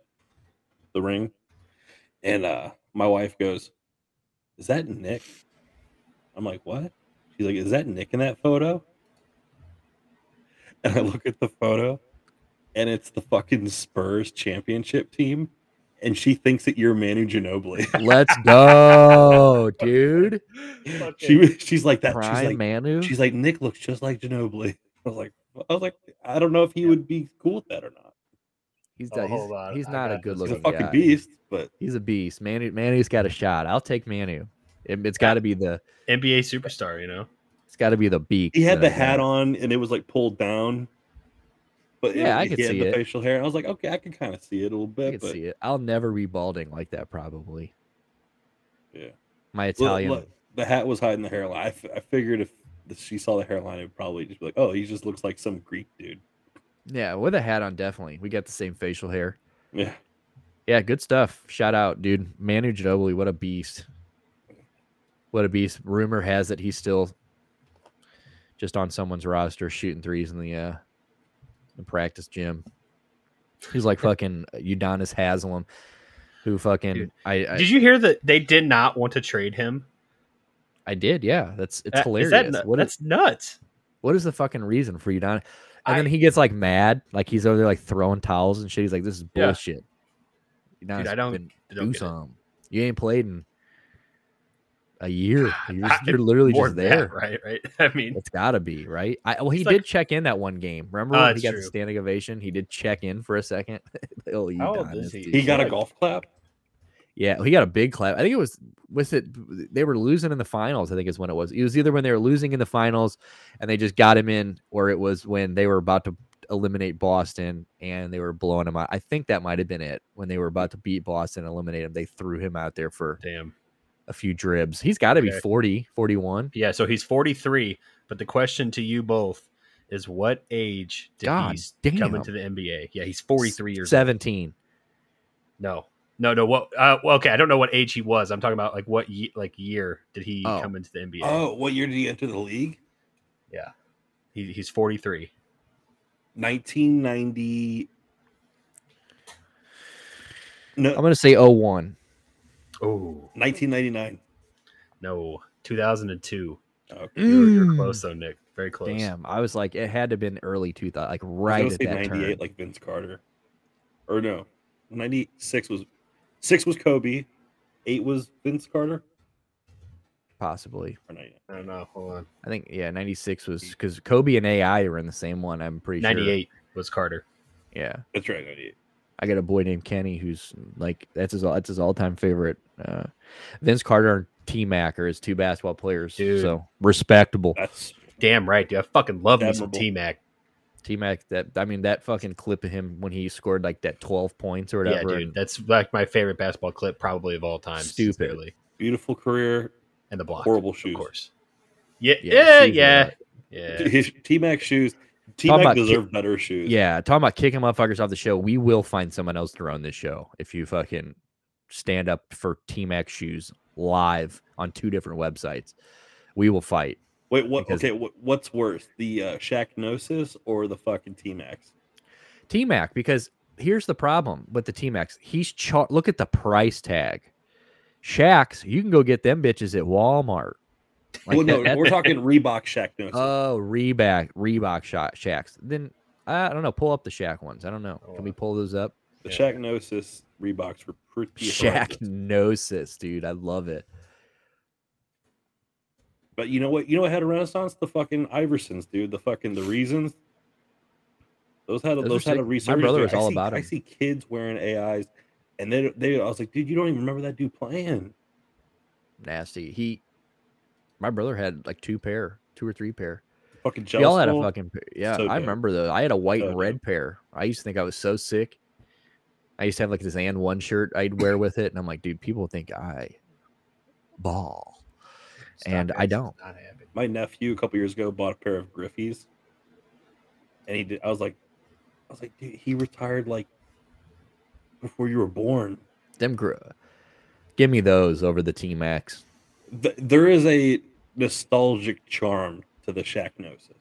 B: the ring, and uh my wife goes, "Is that Nick?" I'm like, "What?" She's like, "Is that Nick in that photo?" And I look at the photo, and it's the fucking Spurs championship team, and she thinks that you're Manu Ginobili.
A: Let's go, dude.
B: she she's like that. She's like
A: Manu.
B: she's like Nick looks just like Ginobili. I was like I was like I don't know if he would be cool with that or not.
A: He's,
C: Oh,
A: done- he's,
C: hold on.
A: he's not a
C: got
A: good
C: this.
B: He's a
A: looking
B: fucking
A: guy.
B: beast, but
A: He's a beast. Manu, Manu's got a shot. I'll take Manu. It, has got to be the.
C: NBA superstar, you know.
A: It's got to be the beak.
B: he had the hat
A: got.
B: on and it was like pulled down. But it-
A: Yeah, I
B: he
A: could see
B: the
A: it.
B: facial hair. I was like, okay, I can kind of see it a little
A: I
B: bit,
A: can
B: but
A: see it. I'll never be balding like that. Probably.
B: yeah.
A: My Italian.
B: look, the hat was hiding the hairline. I, f- I figured if she saw the hairline, it would probably just be like, "Oh, he just looks like some Greek dude."
A: Yeah, with a hat on, definitely. We got the same facial hair.
B: Yeah,
A: Yeah, good stuff. Shout out, dude. Manu Ginobili, what a beast. What a beast. Rumor has it he's still just on someone's roster shooting threes in the uh practice gym. He's like fucking Udonis Haslem, who fucking
C: Dude,
A: I I,
C: Did you hear that they did not want to trade him?
A: I did, yeah. That's it's
C: That- is
A: hilarious.
C: that
A: What is
C: that's nuts.
A: what is the fucking reason for Udonis? And then he gets like mad, like he's over there like throwing towels and shit. He's like, "This is
C: Yeah.
A: bullshit." Udonis,
C: I don't-
A: fucking
C: I don't
A: do something. You ain't played in a year. You're,
C: I-
A: just- you're literally just there.
C: that, right? Right. I mean,
A: It's got to be right. I, well, he did
C: like-
A: check in that one game. Remember
C: uh,
A: when he
C: that's
A: got the standing ovation? He did check in for a second. oh,
C: How old he?
B: he got a golf clap.
A: Yeah, he got a big clap. I think it was with it. They were losing in the finals. I think is when it was. It was either when they were losing in the finals and they just got him in, or it was when they were about to eliminate Boston and they were blowing him out. I think that might have been it when they were about to beat Boston and eliminate him. They threw him out there for
C: damn.
A: A few dribs. He's got to be
C: Okay.
A: 40, 41.
C: Yeah. So he's 43. But the question to you both is, what age did
A: God
C: he s- come into the NBA? Yeah, he's 43 years old.
A: 17.
C: No, no, no. What? Uh, well, okay. I don't know what age he was. I'm talking about like what ye- like year did he
A: Oh.
C: come into the NBA?
B: Oh, what year did he enter the league?
C: Yeah, he, he's 43.
B: 1990. No,
A: I'm going to say 01.
C: Oh
B: 1999.
C: no, 2002.
B: Okay.
C: You're, you're
A: Mm.
C: close though, Nick. Very close.
A: Damn. I was like, it had to have been early 2000, like
B: I
A: right
B: was
A: at
B: gonna
A: that
B: 98,
A: turn.
B: like Vince Carter, or no, 96 was six was Kobe, eight was Vince Carter,
A: Possibly.
B: or 99.
C: I don't know. Hold on.
A: I think, yeah, 96 was because Kobe and AI were in the same one. I'm pretty sure.
C: 98 was Carter.
A: Yeah.
B: That's right, 98.
A: I got a boy named Kenny who's like that's his that's his all time favorite. Uh, Vince Carter and T Mac are his two basketball players.
C: Dude.
A: So respectable.
B: That's
C: Damn right, dude. I fucking love me some T Mac.
A: T Mac that I mean that fucking clip of him when he scored like that twelve points or
C: Yeah,
A: whatever.
C: dude. That's like my favorite basketball clip probably of all time.
A: Stupid.
C: sincerely.
B: beautiful career,
C: And the block.
B: horrible shoes, Of
C: course. Yeah,
A: Yeah,
C: yeah, yeah. Yeah.
B: His T Mac shoes. T
A: Talking
B: Mac
A: about ki-
B: deserved better shoes.
A: Yeah, talking about kicking motherfuckers off the show. We will find someone else to run this show if you fucking stand up for T Mac shoes live on two different websites. We will fight.
B: Wait, what?
A: Because-
B: okay, what, what's worse, the uh, Shaqnosis or the fucking T Max?
A: T Mac because here's the problem with the T Max. He's char- look at the price tag. Shaq's, you can go get them bitches at Walmart. Like
B: well, no,
A: that-
B: we're talking Reebok Shaqnosis.
A: Oh, Reebok, Reebok shot Shaq's. Then I don't know. Pull up the Shaq ones. I don't know. Can we oh. pull those up?
B: the
C: yeah.
B: Shaqnosis Reeboks were pretty
A: Shaq
B: horrendous.
A: Gnosis, dude. I love it.
B: But you know what? You know what had a renaissance? The fucking Iversons, dude. The fucking the reasons. Those had a,
A: Those
B: those, had a
A: sick. My
B: resurgence.
A: brother
B: dude.
A: was
B: I
A: all
B: see,
A: about
B: I
A: 'em.
B: see kids wearing AIs, and they they. I was like, dude, you don't even remember that dude playing.
A: Nasty. He, my brother had like two pair, two or three pair.
B: Fucking
A: y'all had a fucking pair. Yeah,
B: So
A: I remember though. I had a white
B: So
A: and red pair. I used to think I was so sick. I used to have like this and one shirt I'd wear with it, and I'm like, dude, people think I ball. And I don't.
C: is not happy.
B: My nephew a couple years ago bought a pair of Griffeys, and he did. I was like, I was like, dude, he retired like before you were born.
A: Them, gr- give me those over the T Max.
B: Th- there is a nostalgic charm to the Shaqnosis.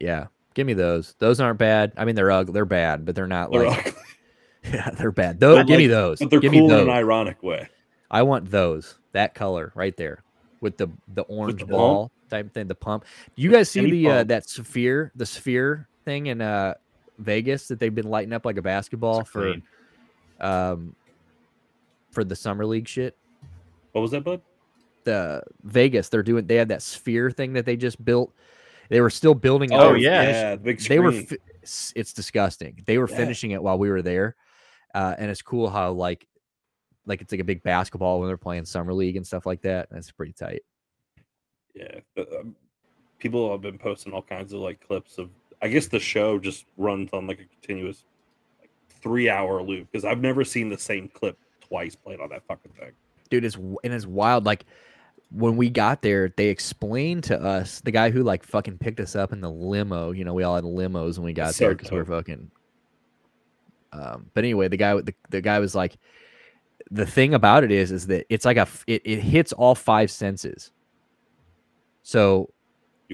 A: Yeah, give me those. Those aren't bad. I mean, they're ugly. They're bad, but they're not
B: They're
A: like.
B: ugly,
A: Yeah, they're bad. Those,
B: But
A: give me those.
B: but they're
A: give
B: cool in an ironic way.
A: I want those. That color right there with the the orange
B: the
A: ball type thing. The pump. You guys see
B: Any
A: the uh, that sphere, the sphere thing in uh Vegas that they've been lighting up like a basketball
C: It's
A: for
C: clean.
A: um for the summer league shit.
B: What was that, bud?
A: The Vegas, they're doing. They had that sphere thing that they just built. They were still building. it.
C: Oh, yeah.
B: yeah, the big
A: they were. Fi- it's, it's disgusting. They were
B: Yeah.
A: finishing it while we were there, uh, and it's cool how like, like it's like a big basketball when they're playing summer league and stuff like that. That's pretty tight.
B: Yeah, but, um, people have been posting all kinds of like clips of. I guess the show just runs on like a continuous, like three hour loop because I've never seen the same clip twice played on that fucking thing.
A: dude, it's w- and it's wild. Like when we got there, they explained to us the guy who like fucking picked us up in the limo. You know, we all had limos when we got
B: That's
A: there because we were
B: dope.
A: fucking. Um, but anyway, the guy, the, the guy was like, the thing about it is, is that it's like a it, it hits all five senses. So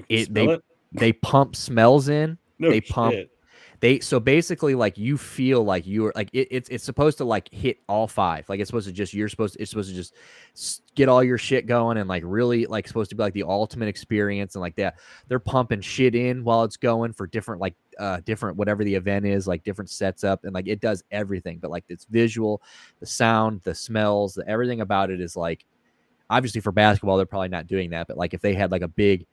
A: It- they-
B: it.
A: they pump smells in,
B: No
A: they pump-
B: shit.
A: They so basically like you feel like you're like it, it's it's supposed to like hit all five. Like it's supposed to just you're supposed to, it's supposed to just get all your shit going and like really like supposed to be like the ultimate experience and like that they're pumping shit in while it's going for different like uh different whatever the event is like different sets up and like it does everything but like it's visual the sound the smells the everything about it is like obviously for basketball they're probably not doing that but like if they had like a big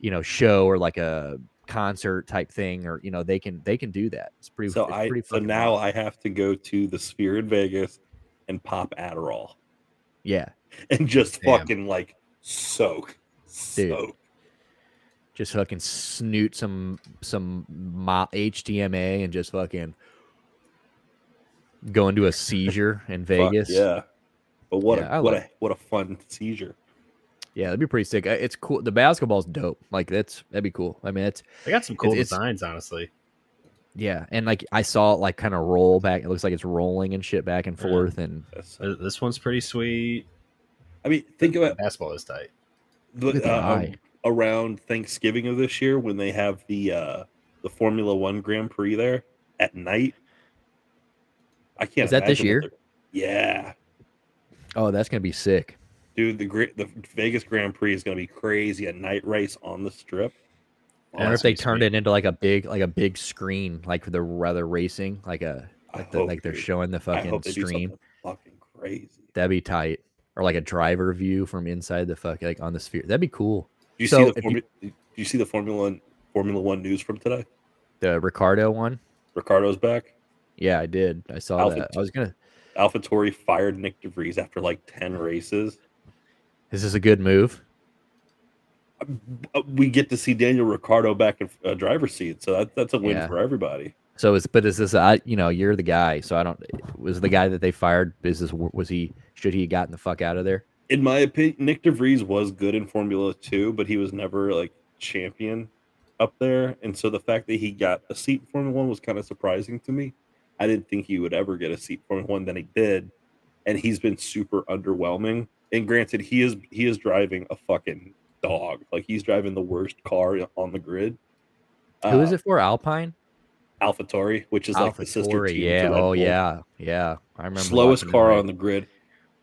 A: you know show or like a concert type thing or you know they can they can do that it's pretty
B: So
A: it's
B: I
A: pretty
B: so now. I have to go to the Sphere in Vegas and pop Adderall
A: yeah
B: and just
C: Damn.
B: fucking like soak,
A: Dude.
B: soak.
A: just fucking snoot some some HDMA and just fucking go into a seizure in
B: Fuck,
A: Vegas.
B: yeah. But what
A: Yeah,
B: a what a what a fun seizure.
A: Yeah, that'd be pretty sick. Uh, It's cool. The basketball's dope. Like that's that'd be cool. I mean, it's
C: They got some cool
A: it's-
C: designs, honestly.
A: yeah, and like I saw it like kind of roll back. It looks like it's rolling and shit back and
C: Yeah.
A: forth. And
C: Uh, This one's pretty sweet.
B: I mean, think about
C: Basketball is tight.
B: the,
A: Look at the
B: uh,
A: eye.
B: around Thanksgiving of this year when they have the uh the Formula One Grand Prix there at night. I can't.
A: Is that this year?
B: Yeah,
A: oh, that's gonna be sick.
B: Dude. The the Vegas Grand Prix is going to be crazy. A night race on the strip.
A: I wonder
C: that's
A: if they turned it into like a big like a big screen, like the rather racing, like a like, the,
B: hope,
A: like they're
B: dude.
A: showing the fucking
B: hope they do
A: stream.
B: fucking crazy.
A: That'd be tight. Or like a driver view from inside the fuck like on the sphere. That'd be cool.
B: Do you
A: So
B: see the
A: you-
B: Formu- do you see the Formula One Formula One news from today?
A: The Ricciardo one.
B: Ricciardo's back.
A: Yeah, I did. I saw
B: Alpha
A: that. I was gonna.
B: AlphaTauri fired Nyck de Vries after like ten races.
A: Is this a good move?
B: Uh, We get to see Daniel Ricciardo back in uh, driver's seat, so that, that's a win
A: Yeah.
B: for everybody.
A: So is but is this I you know you're the guy so I don't was the guy that they fired is this was he should he have gotten the fuck out of there
B: In my opinion, Nyck de Vries was good in Formula Two, but he was never like champion up there, and so the fact that he got a seat in Formula One was kind of surprising to me. I didn't think he would ever get a seat in Formula One, then he did, and he's been super underwhelming. And granted, he is he is driving a fucking dog. Like he's driving the worst car on the grid.
A: who is
B: Uh,
A: it for Alpine
B: AlphaTauri, which is like the sister team. to
A: yeah oh yeah yeah I remember
B: slowest car on the grid,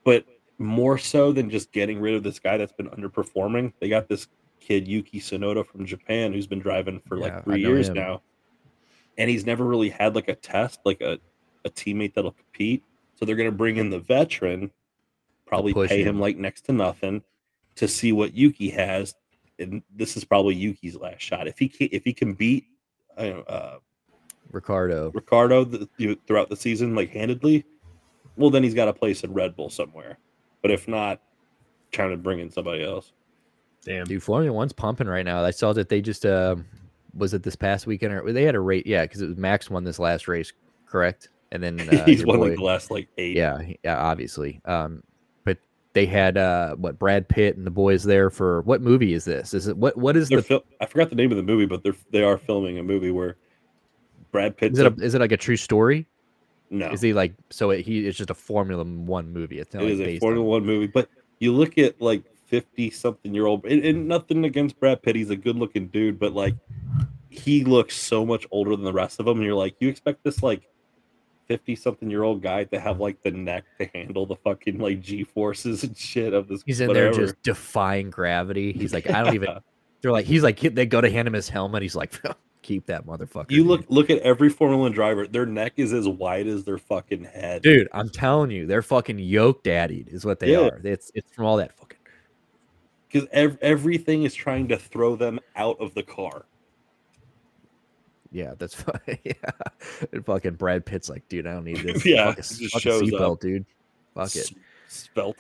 B: but more so than just getting rid of this guy that's been underperforming. They got this kid Yuki Tsunoda from Japan who's been driving for
A: Yeah,
B: like three years
A: him.
B: now, and he's never really had like a test, like a, a teammate that'll compete. So they're gonna bring in the veteran, probably pay him
A: him.
B: like next to nothing to see what Yuki has, and this is probably Yuki's last shot. If he can, if he can beat. I don't know, uh,
A: Ricciardo
B: Ricciardo the, you, throughout the season, like handedly, well, then he's got a place in Red Bull somewhere. But if not, trying to bring in somebody else.
C: Damn.
A: dude Formula One's pumping right now I saw that they just uh was it this past weekend or they had a rate yeah because it was Max won this last race correct and then uh,
B: he's won
A: boy-
B: like the last like eight.
A: yeah, yeah, obviously. Um, but they had uh, what Brad Pitt and the boys there for what movie is this? Is it what? What is
B: they're
A: the?
B: fil- I forgot the name of the movie, but they're they are filming a movie where Brad Pitt.
A: Is it a, is it like a true story?
B: no?
A: Is he like so? It, he it's just a Formula One movie. It's not
B: it
A: like
B: is a Formula
A: on,
B: One movie, but you look at like fifty something year old, and, and nothing against Brad Pitt, he's a good looking dude, but like he looks so much older than the rest of them, and you're like, you expect this like fifty something year old guy to have like the neck to handle the fucking like G forces and shit of this.
A: He's in
B: whatever.
A: there just defying gravity. He's like, I don't even. They're like, he's like, they go to hand him his helmet. He's like, keep that motherfucker.
B: You
A: dude."
B: look look at every Formula One driver. Their neck is as wide as their fucking head.
A: dude. I'm telling you, they're fucking yoke daddied, is what they
B: Yeah.
A: are. It's it's from all that fucking.
B: because ev- everything is trying to throw them out of the car.
A: Yeah, that's fine. yeah, and fucking Brad Pitt's like, dude, I don't need this.
B: Yeah,
A: fuck a,
B: just
A: fuck a
B: shows
A: seatbelt,
B: up.
A: dude. Fuck it.
B: Spelt.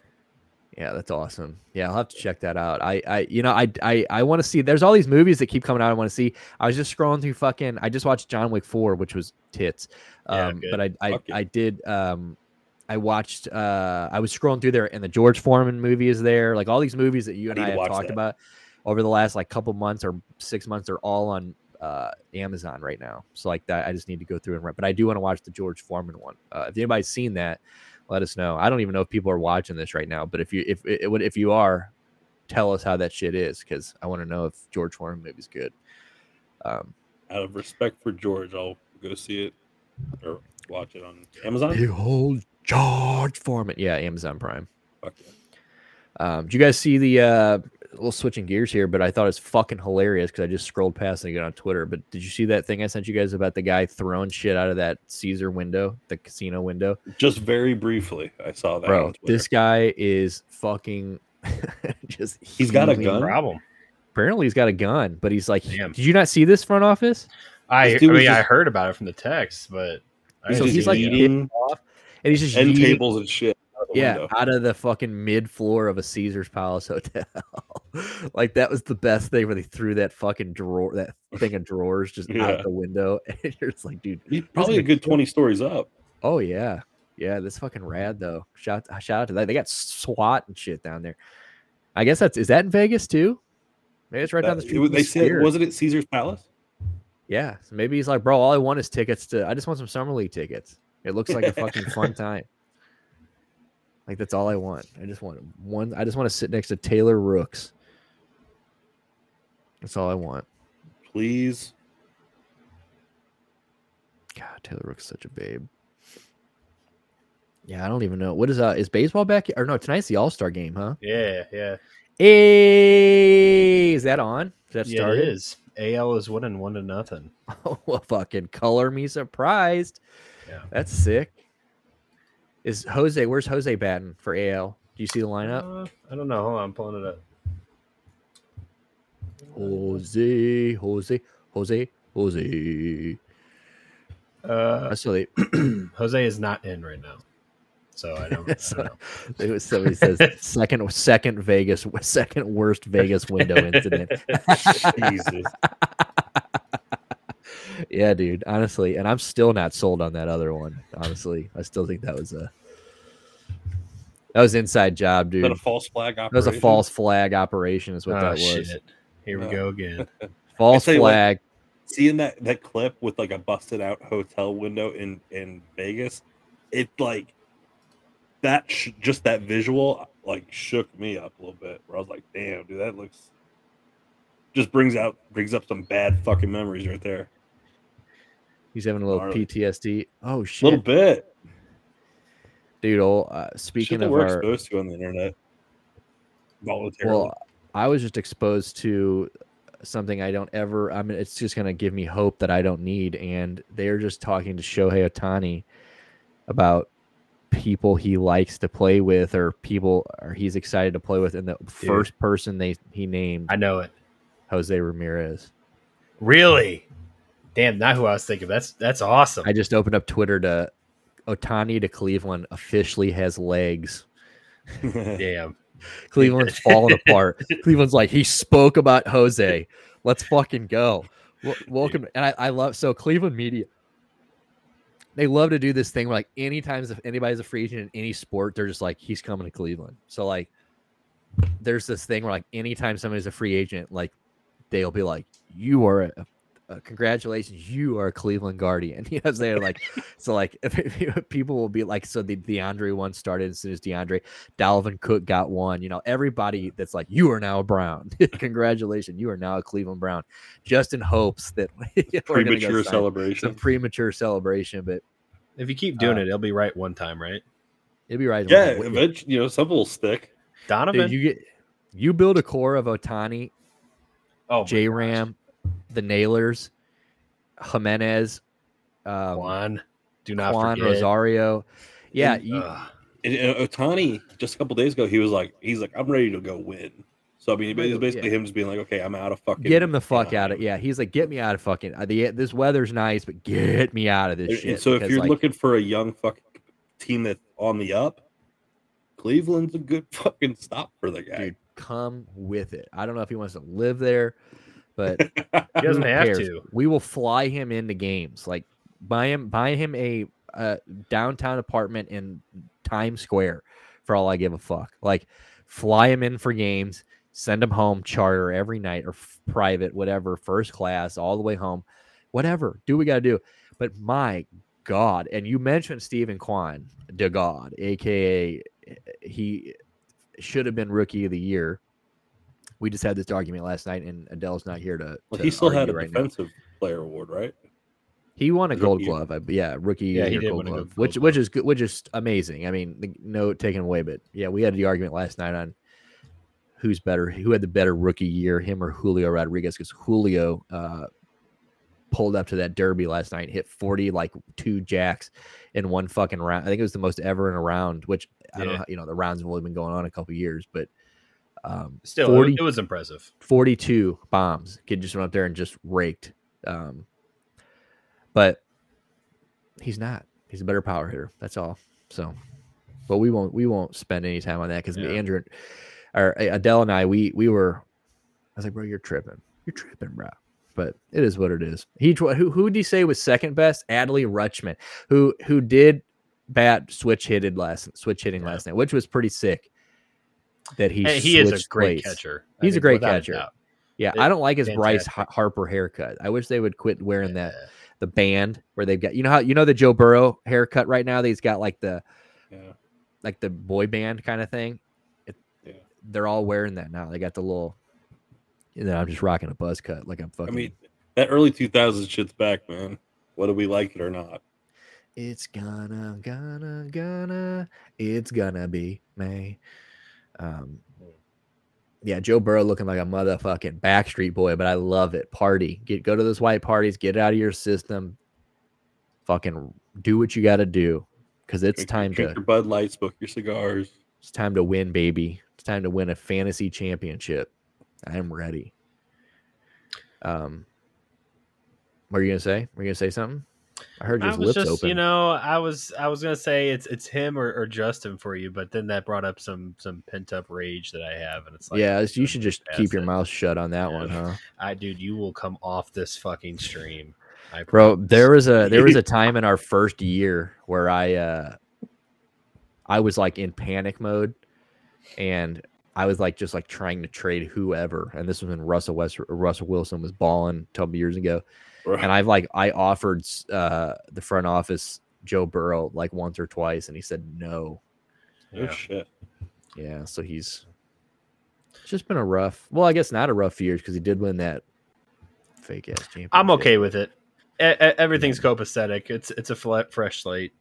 A: Yeah, that's awesome. Yeah, I'll have to check that out. I, I, you know, I, I, I want to see. There's all these movies that keep coming out. I want to see. I was just scrolling through fucking. I just watched John Wick Four, which was tits.
C: Yeah,
A: Um,
C: good.
A: but I, I,
B: Fuck it.
A: I did. Um, I watched. Uh, I was scrolling through there, and the George Foreman movie is there. Like all these movies that you and
B: need
A: I, have talked
B: that.
A: about over the last like couple months or six months are all on uh, Amazon right now. So like that, I just need to go through and rent. But I do want to watch the George Foreman one. Uh, if anybody's seen that, let us know. I don't even know if people are watching this right now, but if you if it, would if you are, tell us how that shit is because I want to know if George Foreman movie's good. Um,
B: Out of respect for George, I'll go see it or watch it on Amazon.
A: Behold George Foreman. Yeah, Amazon Prime.
B: Fuck yeah.
A: Um, did you guys see the uh a little switching gears here, but I thought it's fucking hilarious because I just scrolled past it again on Twitter. But did you see that thing I sent you guys about the guy throwing shit out of that Caesar window, the casino window?
B: Just very briefly, I saw that.
A: Bro,
B: on
A: this guy is fucking just
B: He's got a gun?
C: Problem.
A: Apparently he's got a gun, but he's like
C: Damn.
A: Did you not see this front office?
C: I, I mean,
B: dude was
C: I heard about it from the text, but
A: So he's like
B: eating
A: off and he's just
B: end
A: yeeting-
B: tables and shit.
A: Yeah,
B: window.
A: out of the fucking mid floor of a Caesar's Palace hotel. like that was the best thing where they threw that fucking drawer, that thing of drawers just
B: Yeah.
A: out the window, and you're just like, dude,
B: He's probably a good twenty stories up.
A: oh yeah, yeah, this fucking rad though. Shout uh, shout out to that. They got SWAT and shit down there. I guess that's is that in Vegas too? Maybe it's right down the street.
B: it- they said, wasn't it Caesar's Palace?
A: Yeah, so maybe he's like, bro, all I want is tickets to. I just want some summer league tickets. It looks like a fucking fun time. Like that's all I want. I just want one. I just want to sit next to Taylor Rooks. That's all I want.
B: Please.
A: God, Taylor Rooks is such a babe. Yeah, I don't even know what is uh is baseball back or no? Tonight's the All Star game, huh?
C: Yeah, yeah.
A: Hey, is that on? Is that
C: yeah,
A: started?
C: it is. AL is winning one to nothing.
A: Oh, well, fucking color me surprised.
C: Yeah.
A: That's sick. Is Jose? Where's Jose Batten for AL? Do you see the lineup?
C: Uh, I don't know. Hold on, I'm pulling it up.
A: Jose, Jose, Jose, Jose.
C: Uh,
A: I saw.
C: Jose is not in right now, so I don't. I
A: So-
C: don't know.
A: Somebody says second second Vegas second worst Vegas window incident.
B: Jesus.
A: Yeah, dude. Honestly, and I'm still not sold on that other one. Honestly, I still think that was a that was inside job, dude.
B: that a false flag operation.
A: That was a
B: operation?
A: false flag operation, is what
C: Oh,
A: that was.
C: shit. Here we
B: Oh.
C: go again.
A: False
B: tell you what,
A: flag.
B: Seeing that that clip with like a busted out hotel window in in Vegas, it like that sh- just that visual like shook me up a little bit. Where I was like, "Damn, dude, that looks." Just brings out brings up some bad fucking memories right there.
A: He's having a little
B: gnarly.
A: PTSD. Oh shit, A
B: little bit.
A: dude. Oh, uh,
B: Shit
A: speaking
B: that
A: of
B: we're
A: our,
B: exposed to on the internet. Voluntarily.
A: well, I was just exposed to something I don't ever. I mean, it's just gonna give me hope that I don't need. And they're just talking to Shohei Ohtani about people he likes to play with, or people, or he's excited to play with. And the first person they he named
C: I know it.
A: Jose Ramirez.
C: Really? Damn, not who I was thinking. That's that's awesome.
A: I just opened up Twitter to Ohtani to Cleveland officially has legs.
C: Damn.
A: Cleveland's falling apart. Cleveland's like he spoke about Jose. Let's fucking go. Wel- welcome, and I, I love so Cleveland media. They love to do this thing where like anytime if anybody's a free agent in any sport, they're just like he's coming to Cleveland. So like, there's this thing where like anytime somebody's a free agent, like they'll be like, "You are a, a congratulations, you are a Cleveland Guardian." You know, they're like, so like people will be like, so the DeAndre one started as soon as DeAndre Dalvin Cook got one. You know, everybody that's like, you are now a Brown. Congratulations, you are now a Cleveland Brown. Just in hopes that we're gonna go
B: Premature celebration.
A: some premature celebration, but
C: If you keep doing
A: Uh,
C: it, it'll be right one time, right?
A: it'll be right.
B: Yeah,
A: Dude,
B: eventually, you know, some will stick.
C: Donovan.
A: you get you build a core of Ohtani,
C: oh,
A: J
C: gosh.
A: Ram, the Naylors, Giménez, um,
C: Juan. Do not
A: Juan
C: forget.
A: Rosario. Yeah,
B: And,
A: you,
C: Ugh.
B: And, and Ohtani just a couple days ago, he was like, he's like, I'm ready to go win. So I mean, it's basically
A: yeah.
B: him just being like, okay, I'm out of fucking.
A: get him the fuck
B: Anaheim.
A: out of it. yeah. He's like, get me out of fucking uh, the this weather's nice, but get me out of this
B: And,
A: shit.
B: and so if you're
A: like,
B: looking for a young fucking team that's on the up, Cleveland's a good fucking stop for the guy.
A: dude, come with it. I don't know if he wants to live there, but
C: He doesn't have
A: cares?
C: to.
A: We will fly him into games. Like buy him, buy him a uh, downtown apartment in Times Square for all I give a fuck. Like, fly him in for games, send him home, charter every night or f- private, whatever, first class, all the way home, whatever. Do what we got to do. But my God, and you mentioned Steven Kwan, de God, aka he should have been rookie of the year. We just had this argument last night, and Adele's not here to.
B: Well,
A: to
B: he still had
A: argue
B: a
A: right now.
B: defensive player award, right?
A: He won a Gold
B: Rookie.
A: Glove, I, yeah, rookie
C: Yeah,
A: of
C: he did
A: Gold
C: win a
A: Glove,
C: Gold
A: which
C: Glove.
A: which is good, which is amazing. I mean, the- no taken away, but yeah, we had the argument last night on who's better, who had the better rookie year, him or Julio Rodriguez, because Julio uh, pulled up to that derby last night, hit forty like two jacks in one fucking round. I think it was the most ever in a round, which I don't know, how, you know, the rounds have only been going on a couple years, but um,
C: Still,
A: 40
C: it, was impressive.
A: 42 bombs. Kid just went up there and just raked. Um, but he's not. He's a better power hitter. That's all. So, but we won't we won't spend any time on that because
C: Yeah.
A: Andrew or uh, Adele and I we we were. I was like, bro, you're tripping. You're tripping, bro. But it is what it is. He who who did he say was second best? Adley Rutschman, who who did bat switch hitted last switch hitting
C: Yeah.
A: last night, which was pretty sick. That he
C: Hey, he is a great
A: plays.
C: catcher. I
A: He's a great
C: without a
A: catcher. Yeah,
C: It-
A: I don't like his Bryce
C: fantastic.
A: Har- Harper haircut. I wish they would quit wearing that the band where they've got you know how you know the Joe Burrow haircut right now. That he's got like the
B: Yeah.
A: like the boy band kind of thing. It,
B: Yeah.
A: They're all wearing that now. They got the little. You know, I'm just rocking a buzz cut like I'm fucking.
B: I mean, that early 2000s shit's back, man. Whether we like it or not.
A: it's gonna, gonna, gonna, it's gonna be May. Um, yeah, Joe Burrow looking like a motherfucking Backstreet Boy, but I love it. Party, get go to those white parties, get out of your system. Fucking do what you got to do, because it's
B: Drink-
A: time
B: drink
A: to
B: your Bud Light, smoke your cigars.
A: it's time to win, baby. It's time to win a fantasy championship. I'm ready. Um, what are you gonna say? Were you gonna say something? I heard
C: I
A: his
C: was
A: lips
C: just,
A: open.
C: you know, I was, I was gonna say it's, it's him or, or Justin for you, but then that brought up some, some pent up rage that I have, and it's like,
A: yeah, it's- you should just keep your
C: it.
A: mouth shut on that
C: Yeah.
A: one, huh?
C: I, dude, you will come off this fucking stream, I
A: Bro,
C: promise.
A: there was a there was a time in our first year where I uh I was like in panic mode and I was like just like trying to trade whoever. And this was when Russell West Russell Wilson was balling a couple years ago.
B: Right.
A: And I've like I offered uh the front office Joe Burrow like once or twice and he said no.
B: oh, shit.
A: Yeah, so he's it's just been a rough well, I guess not a rough year because he did win that fake ass championship.
C: I'm okay with it. E- everything's copacetic. It's, it's a fle- fresh slate.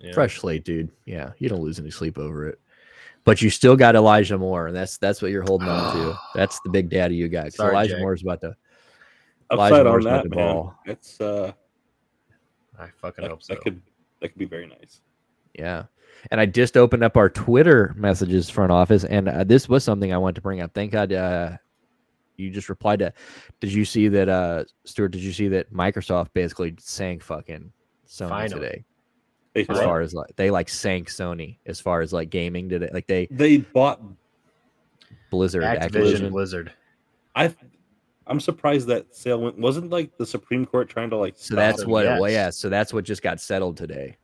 C: Yeah.
A: Fresh slate, dude. Yeah, you don't lose any sleep over it. But you still got Elijah Moore, and that's that's what you're holding on to. That's the big daddy you got. 'cause
C: Sorry,
A: Elijah
C: Jake.
A: Moore's about to. Elijah
B: Upside on
A: Moore's
B: that,
A: to
B: man.
A: ball.
B: It's uh,
C: I fucking
B: that,
C: hope so.
B: that could that could be very nice.
A: Yeah. And I just opened up our Twitter messages front office, and uh, this was something I wanted to bring up. Thank God uh, you just replied to. Did you see that, uh, Stuart? Did you see that Microsoft basically sank fucking Sony
C: Finally.
A: today?
B: They,
A: As far as like they like sank Sony as far as like gaming today. Like they
B: they bought
A: Blizzard,
C: Activision,
A: Activision.
C: Blizzard.
B: I I'm surprised that sale went wasn't like the Supreme Court trying to like
A: So that's what.
C: yes.
A: Well, yeah. So that's what just got settled today.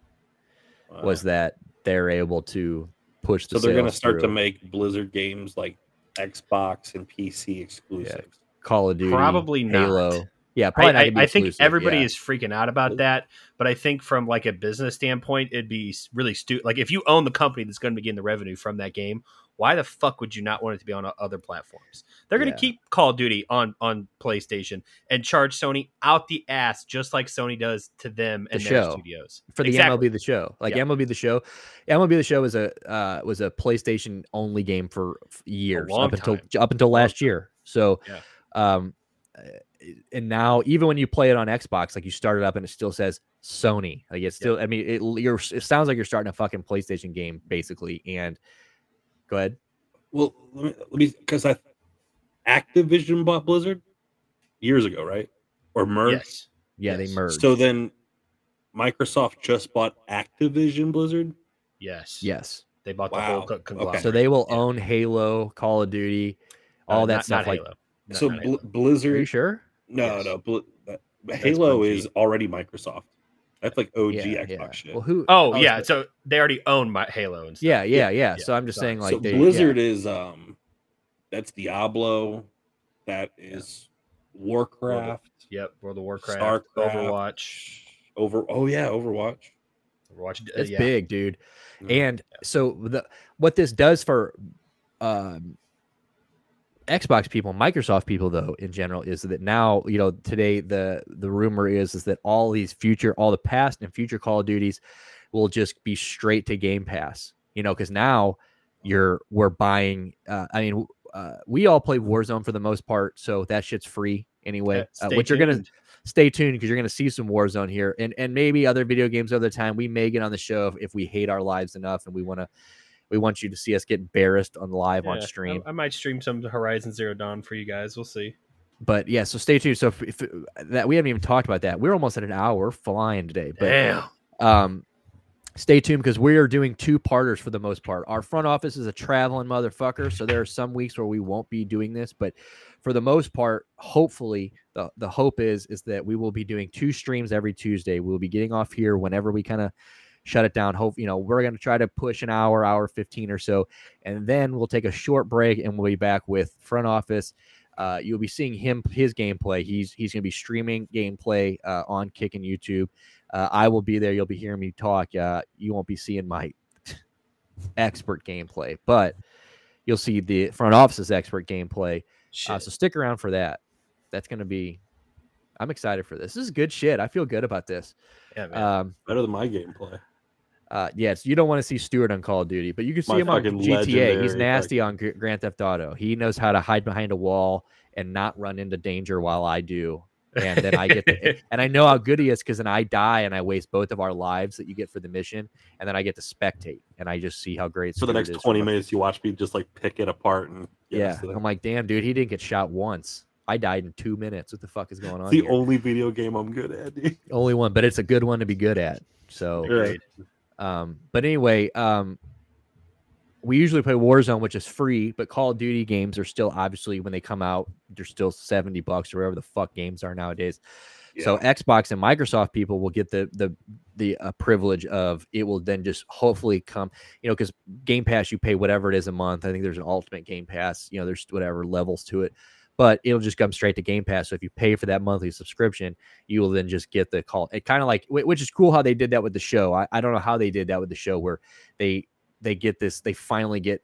B: Wow.
A: was that they're able to push the
B: so they're gonna
A: sales
B: start to make Blizzard games like Xbox and PC exclusives.
A: Call of Duty,
C: Probably not.
A: Halo. Yeah,
C: I,
A: probably not
C: I,
A: gonna be
C: I think everybody
A: yeah.
C: is freaking out about that, but I think from like a business standpoint, it'd be really stupid. Like if you own the company that's going to be getting the revenue from that game, why the fuck would you not want it to be on other platforms? They're going to
A: Yeah.
C: keep Call of Duty on on PlayStation and charge Sony out the ass, just like Sony does to them and
A: The
C: their
A: show.
C: studios
A: for the
C: Exactly.
A: MLB the show. Like
C: Yeah.
A: MLB the show, MLB the show was a uh, was a PlayStation only game for years up until up until last year. So,
C: Yeah.
A: um, uh, and now even when you play it on Xbox, like you start it up and it still says Sony. Like it's still. I mean, it you're it sounds like you're starting a fucking PlayStation game basically. And go ahead.
B: Well, let me let me because I Activision bought Blizzard years ago, right? Or merged.
C: Yes.
A: Yeah, they merged.
B: So then Microsoft just bought Activision Blizzard.
C: Yes.
A: yes.
C: They bought the
B: Wow.
C: whole co-
B: Okay.
C: conglomerate.
A: So they will
C: Yeah.
A: own Halo, Call of Duty, all
C: Uh,
A: that
C: not-
A: stuff.
C: not
A: like,
C: Halo. No,
B: so
C: not
B: Bl-
C: Halo.
A: are you
B: Blizzard.
A: sure?
B: No,
C: Yes.
B: no. Bl- Halo is already Microsoft. That's like OG
A: yeah,
B: Xbox
A: yeah.
B: shit.
A: Well, who?
C: Oh
A: I was
C: yeah, so they already own my Halo and stuff.
A: yeah, yeah, yeah,
C: yeah,
A: So I'm just
C: sorry.
A: saying, like,
B: so
A: they,
B: Blizzard
A: yeah.
B: is um, that's Diablo, that is Warcraft,
C: Yep, World of Warcraft,
B: Starcraft,
C: Overwatch,
B: Over. Oh yeah, Overwatch.
C: Overwatch. uh,
A: it's
C: yeah.
A: big, dude.
B: Mm.
A: And so the what this does for um, Xbox people, Microsoft people, though, in general, is that now you know today the the rumor is is that all these future, all the past and future Call of Duties will just be straight to Game Pass. You know, because now you're we're buying. Uh, I mean, uh, we all play Warzone for the most part, so that shit's free anyway.
C: Yeah,
A: uh, which you're gonna stay tuned because you're going to see some Warzone here, and and maybe other video games other time. We may get on the show if, if we hate our lives enough, and we want to. We want you to see us get embarrassed on live on stream.
C: I, I might stream some Horizon Zero Dawn for you guys. We'll see.
A: But yeah, so stay tuned. So if, if that we haven't even talked about that, we're almost at an hour flying today. But
C: Damn.
A: um, stay tuned because we are doing two parters for the most part. Our front office is a traveling motherfucker, so there are some weeks where we won't be doing this, but for the most part, hopefully, the the hope is is that we will be doing two streams every Tuesday. We'll be getting off here whenever we kind of shut it down. Hope you know we're going to try to push an hour, hour fifteen or so, and then we'll take a short break and we'll be back with front office. Uh, you'll be seeing him his gameplay. He's he's going to be streaming gameplay uh, on Kick and YouTube. Uh, I will be there. You'll be hearing me talk. Uh, you won't be seeing my expert gameplay, but you'll see the front office's expert gameplay. Uh, so stick around for that. That's going to be. I'm excited for this. This is good shit. I feel good about this.
C: yeah, man.
A: Um,
B: Better than my gameplay.
A: Uh, yes, you don't want to see Stewart on Call of Duty, but you can see
B: My
A: him on GTA. He's nasty on Gr- Grand Theft Auto. He knows how to hide behind a wall and not run into danger while I do. And then I get to, and I know how good he is because then I die and I waste both of our lives that you get for the mission, and then I get to spectate and I just see how great
B: For the next twenty minutes, you watch me just like pick it apart and
A: Yeah,
B: us to the-
A: I'm like, damn, dude, he didn't get shot once. I died in two minutes. What the fuck is going on?
B: It's the
A: here?
B: only video game I'm good at. dude.
A: only one, but it's a good one to be good at. So,
B: Right.
A: Um, but anyway, um, we usually play Warzone, which is free, but Call of Duty games are still obviously when they come out, they're still seventy bucks or whatever the fuck games are nowadays. So Xbox and Microsoft people will get the the the uh, privilege of it will then just hopefully come, you know, because Game Pass you pay whatever it is a month. I think there's an Ultimate Game Pass, you know, there's whatever levels to it, but it'll just come straight to Game Pass. So if you pay for that monthly subscription, you will then just get the call. It kind of like which is cool how they did that with the show. I, I don't know how they did that with the show where they they get this they finally get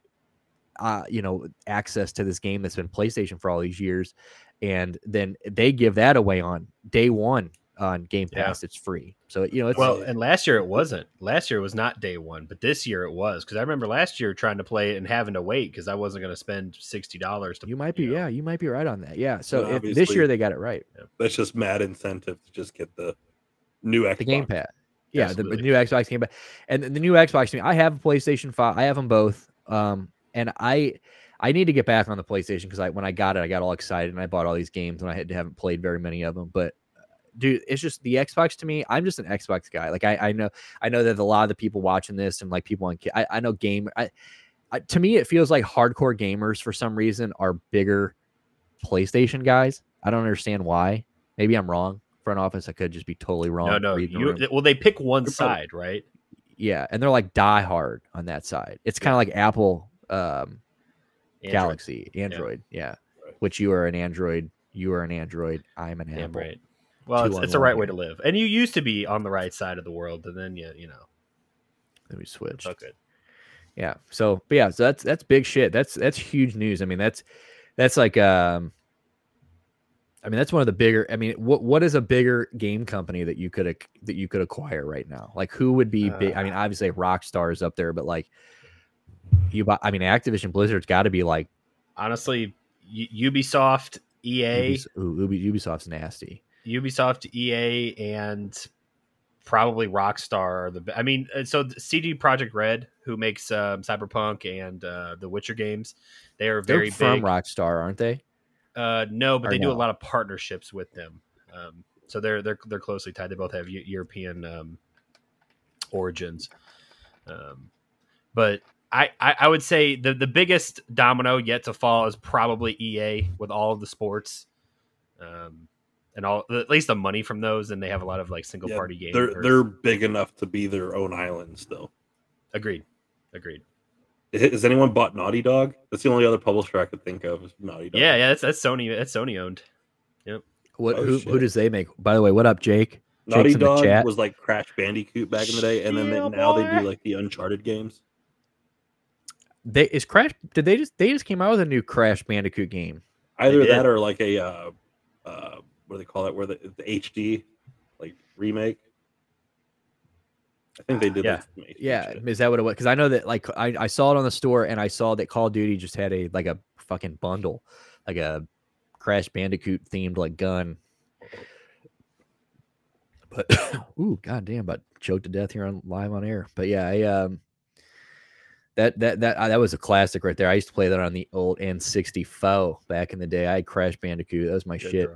A: uh you know access to this game that's been PlayStation for all these years and then they give that away on day 1 on Game
C: Yeah.
A: Pass it's free. So you know it's
C: well, and last year it wasn't. Last year was not day one, but this year it was because I remember last year trying to play it and having to wait because I wasn't going to spend sixty dollars. to
A: you might be
C: know.
A: yeah, you might be right on that. Yeah. So
B: But
A: if, this year they got it right.
B: That's just mad incentive to just get the new Xbox.
A: The Game Pass. Yeah, the, the new Xbox Game Pass. And the new Xbox to I have a PlayStation 5. I have them both. Um and I I need to get back on the PlayStation because I when I got it, I got all excited and I bought all these games and I had, haven't played very many of them. But dude, it's just the Xbox to me. I'm just an Xbox guy. Like I, I know I know that a lot of the people watching this and like people on I, I know game I, I to me it feels like hardcore gamers for some reason are bigger PlayStation guys. I don't understand why. Maybe I'm wrong. Front office, I could just be totally wrong.
C: No, no. You, well, they pick one
B: You're probably-
C: side, right?
A: Yeah, and they're like die hard on that side. It's kind of like Apple um,
C: Android.
A: Galaxy, Android. Yeah. which you are an Android. You are an Android. I'm an
C: Yeah,
A: Apple.
C: right. Well, it's, it's the right way to live, and you used to be on the right side of the world, and then you, you know,
A: Then we switched.
C: it's good.
A: Yeah. So, but yeah, so that's that's big shit. That's that's huge news. I mean, that's that's like um I mean, that's one of the bigger I mean, what what is a bigger game company that you could that you could acquire right now? Like who would be big? I mean, obviously Rockstar is up there, but like you buy I mean, Activision Blizzard's got to be like
C: Honestly, Ubisoft, EA,
A: Ubis- ooh, Ubisoft's nasty.
C: Ubisoft, EA, and probably Rockstar are the. I mean, uh, so CD Projekt Red, who makes um, Cyberpunk and uh, the Witcher games, they are
A: They're
C: very
A: from
C: big.
A: Rockstar, aren't they?
C: Uh, no, but
A: Or
C: they do a lot of partnerships with them. Um, so they're they're they're closely tied. They both have Eu- European um, origins. Um, but I, I I would say the the biggest domino yet to fall is probably EA with all of the sports. Um, and all at least the money from those, and they have a lot of like single
B: Yeah,
C: party games.
B: They're
C: or-
B: they're big enough to be their own island still.
C: agreed, agreed.
B: Has anyone bought Naughty Dog? That's the only other publisher I could think of. Is Naughty Dog.
C: Yeah, yeah, that's that's Sony. That's Sony owned. Yep.
A: What
B: Oh,
A: who,
B: shit.
A: who does they make? By the way, what up, Jake?
B: Naughty
A: Jake's
B: Dog was like Crash Bandicoot back in the day, and then they,
C: Yeah,
B: now they do like the Uncharted games.
A: They is Crash did they just they just came out with a new Crash Bandicoot game.
B: Either that or like a uh, uh, what do they call it? Where the, the HD like remake. I think they did.
C: Yeah.
B: like, some HD
A: Yeah,
B: shit.
A: is that what it was? Because I know that like I, I saw it on the store and I saw that Call of Duty just had a like a fucking bundle, like a Crash Bandicoot themed like gun. But ooh, goddamn, But choked to death here on live on air. But yeah, I um that that that uh, that was a classic right there. I used to play that on the old N64 back in the day. I had Crash Bandicoot. That was my
C: Good
A: shit.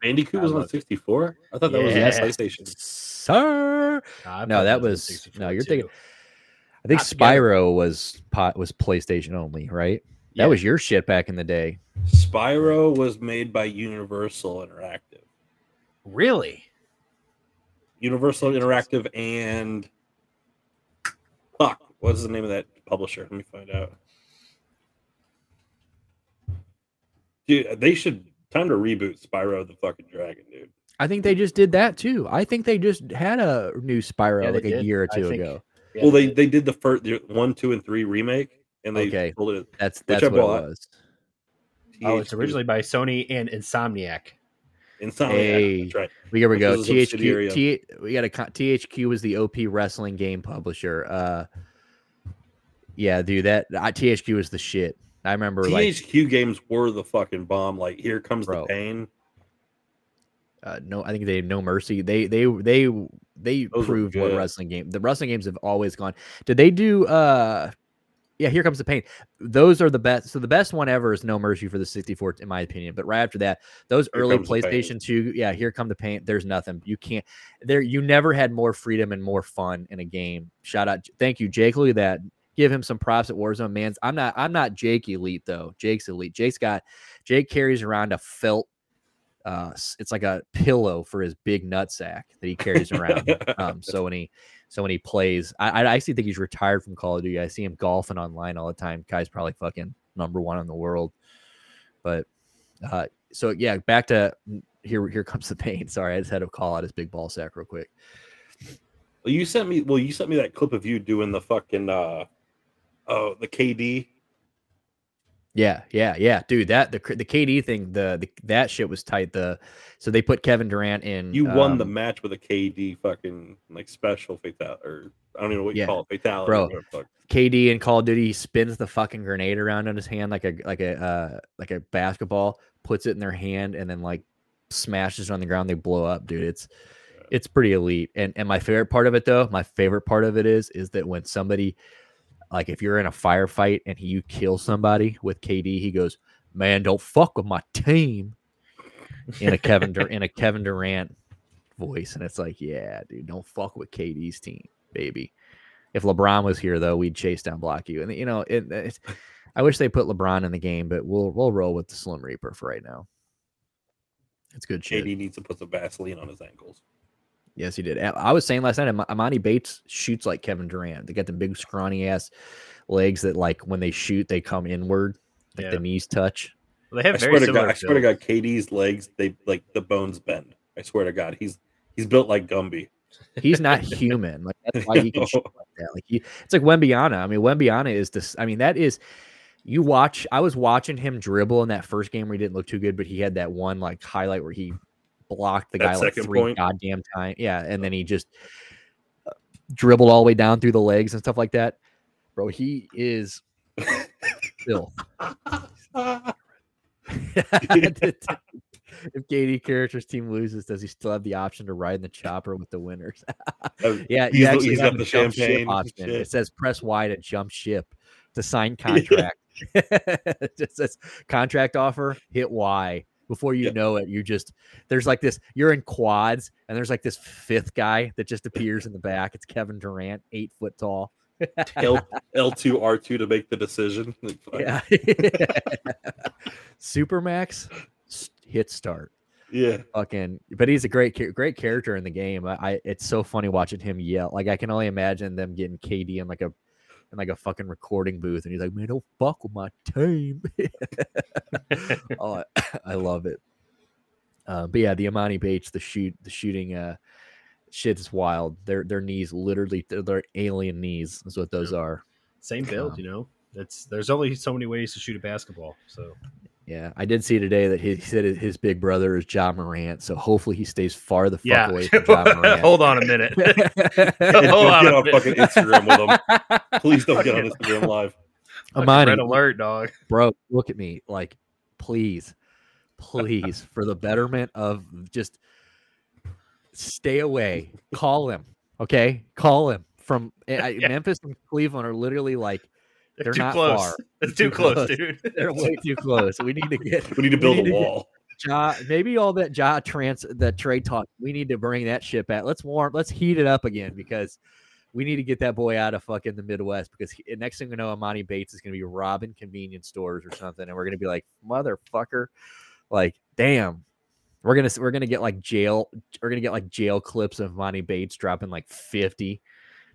B: Bandicoot
C: I
B: was on 64. I thought that was
C: Yes.
B: on PlayStation.
A: Sir.
C: Nah,
A: No, that was- no, you're
C: too.
A: thinking- I think
C: Not together.
A: Spyro was pot was PlayStation only, right? That was your shit back in the day.
B: Spyro was made by Universal Interactive.
C: really.
B: Universal Interactive and fuck, what's the name of that publisher? Let me find out. Dude, they should time to reboot Spyro the fucking Dragon, dude.
A: I think they just did that too. I think they just had a new Spyro
C: Yeah, they
A: like a
C: did.
A: year or
C: I
A: two
C: think-
A: ago.
C: Yeah,
B: well, they they did the first the one, two, and three remake, and they
A: Okay.
B: told it.
A: That's that's
B: I
A: what it was.
C: Oh, it's originally by Sony and Insomniac.
B: Insomniac.
A: Hey.
B: That's right.
A: We here we go.
B: was a subsidiary
A: THQ. T, we got a THQ was the OP wrestling game publisher. Uh, yeah, dude, that uh, THQ was the shit. I remember like
B: THQ games were the fucking bomb. Like, here comes
A: Bro.
B: the pain.
A: uh, no, I think they had no mercy. They they they they
B: Those
A: proved what wrestling game. The wrestling games have always gone. Did they do? uh Yeah, here comes the pain. Those are the best. So the best one ever is No Mercy for the 64, in my opinion. But right after that, those
B: Here
A: early
B: Comes the Pain.
A: PlayStation 2, yeah, here come the pain. There's nothing. You can't there. You never had more freedom and more fun in a game. Shout out, thank you, Jake. Look at that. Give him some props at Warzone, man. I'm not. I'm not Jake elite though. Jake's elite. Jake's got. Jake carries around a felt. Uh, it's like a pillow for his big nut sack that he carries around. um, so when he, so when he plays, I, I actually think he's retired from Call of Duty. I see him golfing online all the time. Guy's probably fucking number one in the world. But, uh, so yeah, back to here. Here comes the pain. Sorry, I just had to call out his big ball sack real quick.
B: Well, you sent me. Well, you sent me that clip of you doing the fucking. uh Oh, the KD.
A: Yeah, yeah, yeah, dude. That the the KD thing, the, the that shit was tight. The so they put Kevin Durant in.
B: You won the
A: um,
B: match with a KD fucking like special fatal or I don't even know what you
A: Yeah.
B: call it fatality.
A: Bro.
B: or whatever the fuck.
A: KD in Call of Duty he spins the fucking grenade around in his hand like a like a uh, like a basketball, puts it in their hand, and then like smashes it on the ground. They blow up, dude. It's it's pretty elite. And and my favorite part of it though, my favorite part of it is is that when somebody like if you're in a firefight and he, you kill somebody with KD, he goes, "Man, don't fuck with my team." In a Kevin Dur- in a Kevin Durant voice, and it's like, yeah, dude, don't fuck with KD's team, baby. If LeBron was here, though, we'd chase down block you. And you know, it, it's, I wish they put LeBron in the game, but we'll we'll roll with the Slim Reaper for right now. It's good shit.
B: KD needs to put some Vaseline on his ankles.
A: Yes, he did. I I was saying last night, Am- Emoni Bates shoots like Kevin Durant. They got the big scrawny ass legs that, like, when they shoot, they come inward, like
C: Yeah.
A: the knees touch.
C: Well, they have
B: swear
C: very
B: to
C: similar.
B: God, I swear to. God, KD's legs they like the bones bend. I swear to God, he's he's built like Gumby.
A: He's not human. Like that's why he can shoot like that. Like he, it's like Wembanyama. I mean, Wembanyama is this. I mean, that is. You watch. I was watching him dribble in that first game where he didn't look too good, but he had that one like highlight where he blocked the
B: That
A: guy like three
B: point?
A: goddamn time. Yeah, and then he just uh, dribbled all the way down through the legs and stuff like that. Bro, he is still. if KD characters team loses, does he still have the option to ride in the chopper with the winners? yeah,
B: He's-
A: actually
B: he's got
A: the
B: champagne
A: option.
B: shit.
A: It says press Y to jump ship to sign contract. it just says contract offer, hit Y. Before you
B: Yep.
A: know it, you just there's like this. You're in quads, and there's like this fifth guy that just appears in the back. It's Kevin Durant, eight foot tall.
B: L L two R two to make the decision.
A: Yeah. Supermax, hit start.
B: Yeah.
A: fucking but he's a great great character in the game I, I it's so funny watching him yell like i can only imagine them getting kd in like a in like a fucking recording booth and he's like man don't fuck with my team. Oh I, I love it. Uh, but yeah the emoni bates the shoot the shooting uh shit is wild. Their their knees literally they're, they're alien knees is what those are.
C: Same build,
A: Um,
C: you know. It's there's only so many ways to shoot a basketball. So
A: yeah i did see today that he, he said his big brother is ja morant so hopefully he stays far the fuck
C: yeah.
A: away from ja morant
C: Hold on a minute. Hold
B: don't
C: on
B: get
C: a
B: on
C: minute.
B: fucking Instagram with them. Please don't get on Instagram live.
C: Fucking
A: Emoni,
C: Red alert, dog.
A: bro, look at me. Like, please, please, for the betterment of just stay away. Call him. Okay. Call him from I- I-
C: Yeah.
A: Memphis and Cleveland are literally like
C: They're,
A: They're
C: too
A: not
C: close.
A: far.
C: It's
A: Too
C: too close,
A: close.
C: dude.
A: they're way too close. We need to get
B: We need to build
A: need
B: a
A: to get-
B: wall.
A: Ja, maybe all that Ja trans that trade talk. We need to bring that ship back. Let's warm. Let's heat it up again because we need to get that boy out of fucking the Midwest. Because he, next thing we know, Emoni Bates is going to be robbing convenience stores or something, and we're going to be like, motherfucker, like, damn. We're gonna we're gonna get like jail. We're gonna get like jail clips of Emoni Bates dropping like fifty,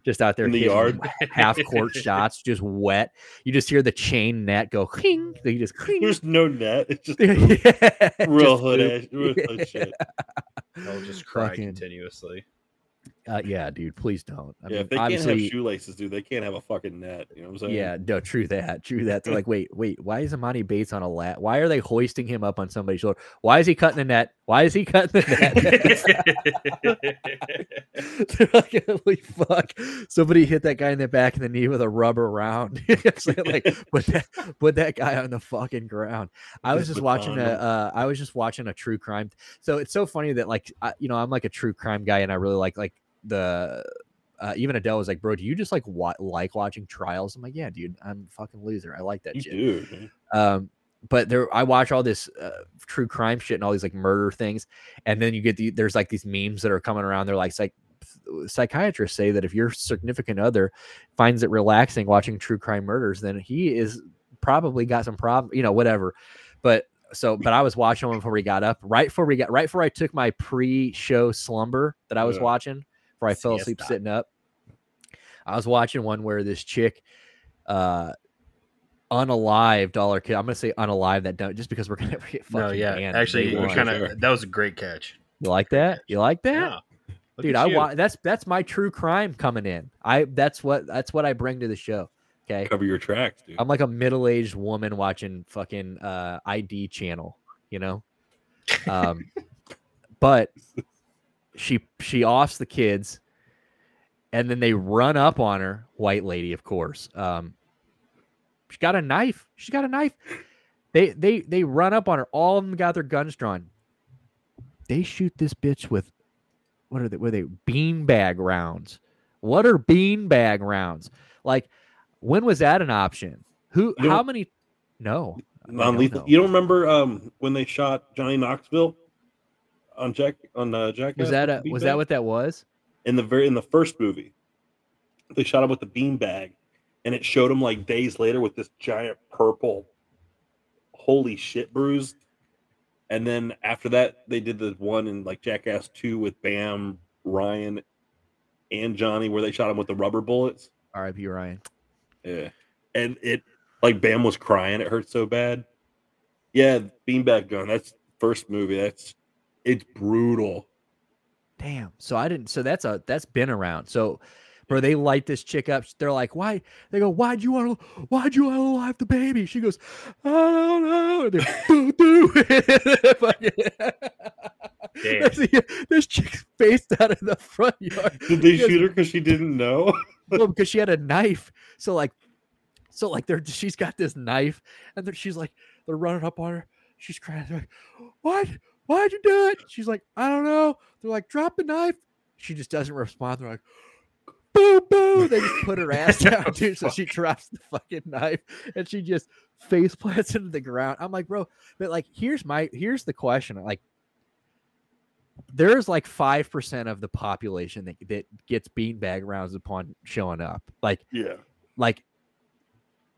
A: just out there
B: In the yard?
A: half court shots, just wet. You just hear the chain net go. Cling, you just cling.
B: There's no net. It's just
A: Yeah,
B: real
A: just
B: hood
A: poop.
B: ass, real hood
A: Yeah.
B: shit.
C: I'll just cry
A: Fucking-
C: continuously.
A: Uh, yeah, dude, please don't. I
B: yeah,
A: mean,
B: if they can't have shoelaces, dude, they can't have a fucking net. You know what I'm saying?
A: yeah, no, true that, true that. They're like, wait, wait, why is Emoni Bates on a lat? Why are they hoisting him up on somebody's shoulder? Why is he cutting the net? Why is he cutting the net? They're like, holy fuck! Somebody hit that guy in the back of the knee with a rubber round. Like, put that, put that guy on the fucking ground. I was
B: Just
A: just watching a, uh, I was just watching a true crime. So it's so funny that like, I, you know, I'm like a true crime guy, and I really like like the. Uh, even Adele was like, "Bro, do you just like wa- like watching trials?" I'm like, "Yeah, dude, I'm a fucking loser. I like that
B: You
A: shit."
B: do.
A: um but there i watch all this uh, true crime shit and all these like murder things and then you get the there's like these memes that are coming around they're like psych psychiatrists say that if your significant other finds it relaxing watching true crime murders then he is probably got some problem you know whatever but so but i was watching one before we got up right before we got right before i took my pre-show slumber that i was
B: Yeah.
A: watching before i fell asleep
C: Siesta.
A: sitting up i was watching one where this chick uh unalive dollar kid. I'm gonna say unalive that don't just because we're gonna get fucking
C: no, yeah.
A: banned
C: Actually,
A: day
B: you
A: one.
B: kinda-
C: that was a great catch.
A: you like that? You like that?
C: Yeah. Look
A: Dude, I
C: you.
A: wa- that's that's my true crime coming in. I that's what that's what I bring to the show. Okay.
B: Cover your tracks, dude.
A: I'm like a middle-aged woman watching fucking uh ID channel, you know? Um but she she offs the kids and then they run up on her, white lady, of course. Um she got a knife. She's got a knife. They they they run up on her. All of them got their guns drawn. They shoot this bitch with what are they? Are they? Beanbag rounds. What are beanbag rounds? Like, when was that an option? Who?
B: You
A: how many? No.
B: Non-lethal. You don't remember um when they shot Johnny Knoxville on Jack on uh, Jack?
A: Was that a, was that what that was?
B: in the very in the first movie? They shot him with the beanbag, and it showed him like days later with this giant purple, holy shit bruise. And then after that, they did the one in like Jackass Two with Bam, Ryan, and Johnny, where they shot him with the rubber bullets.
A: R.I.P. Ryan.
B: Yeah. And it like Bam was crying, it hurt so bad. Yeah, beanbag gun. That's first movie. That's it's brutal.
A: Damn. So I didn't. So that's a that's been around. So, bro, they light this chick up. They're like, why? They go, why'd you want to? Why'd you want to alive the baby? She goes, I don't know. And they're, doo doo.
C: Damn.
A: this chick's faced out of the front yard.
B: Did they
A: Because-
B: shoot her because she didn't know?
A: well, because she had a knife. So like, so like, they're she's got this knife, and she's like, they're running up on her. She's crying. They're like, what? Why'd you do it? She's like, I don't know. They're like, drop the knife. She just doesn't respond. They're like, boo boo. They just put her ass down, dude. So she drops the fucking knife and she just face plants into the ground. I'm like, bro, but like, here's my here's the question. Like, there's like five percent of the population that, that gets beanbag rounds upon showing up. Like,
B: Yeah.
A: like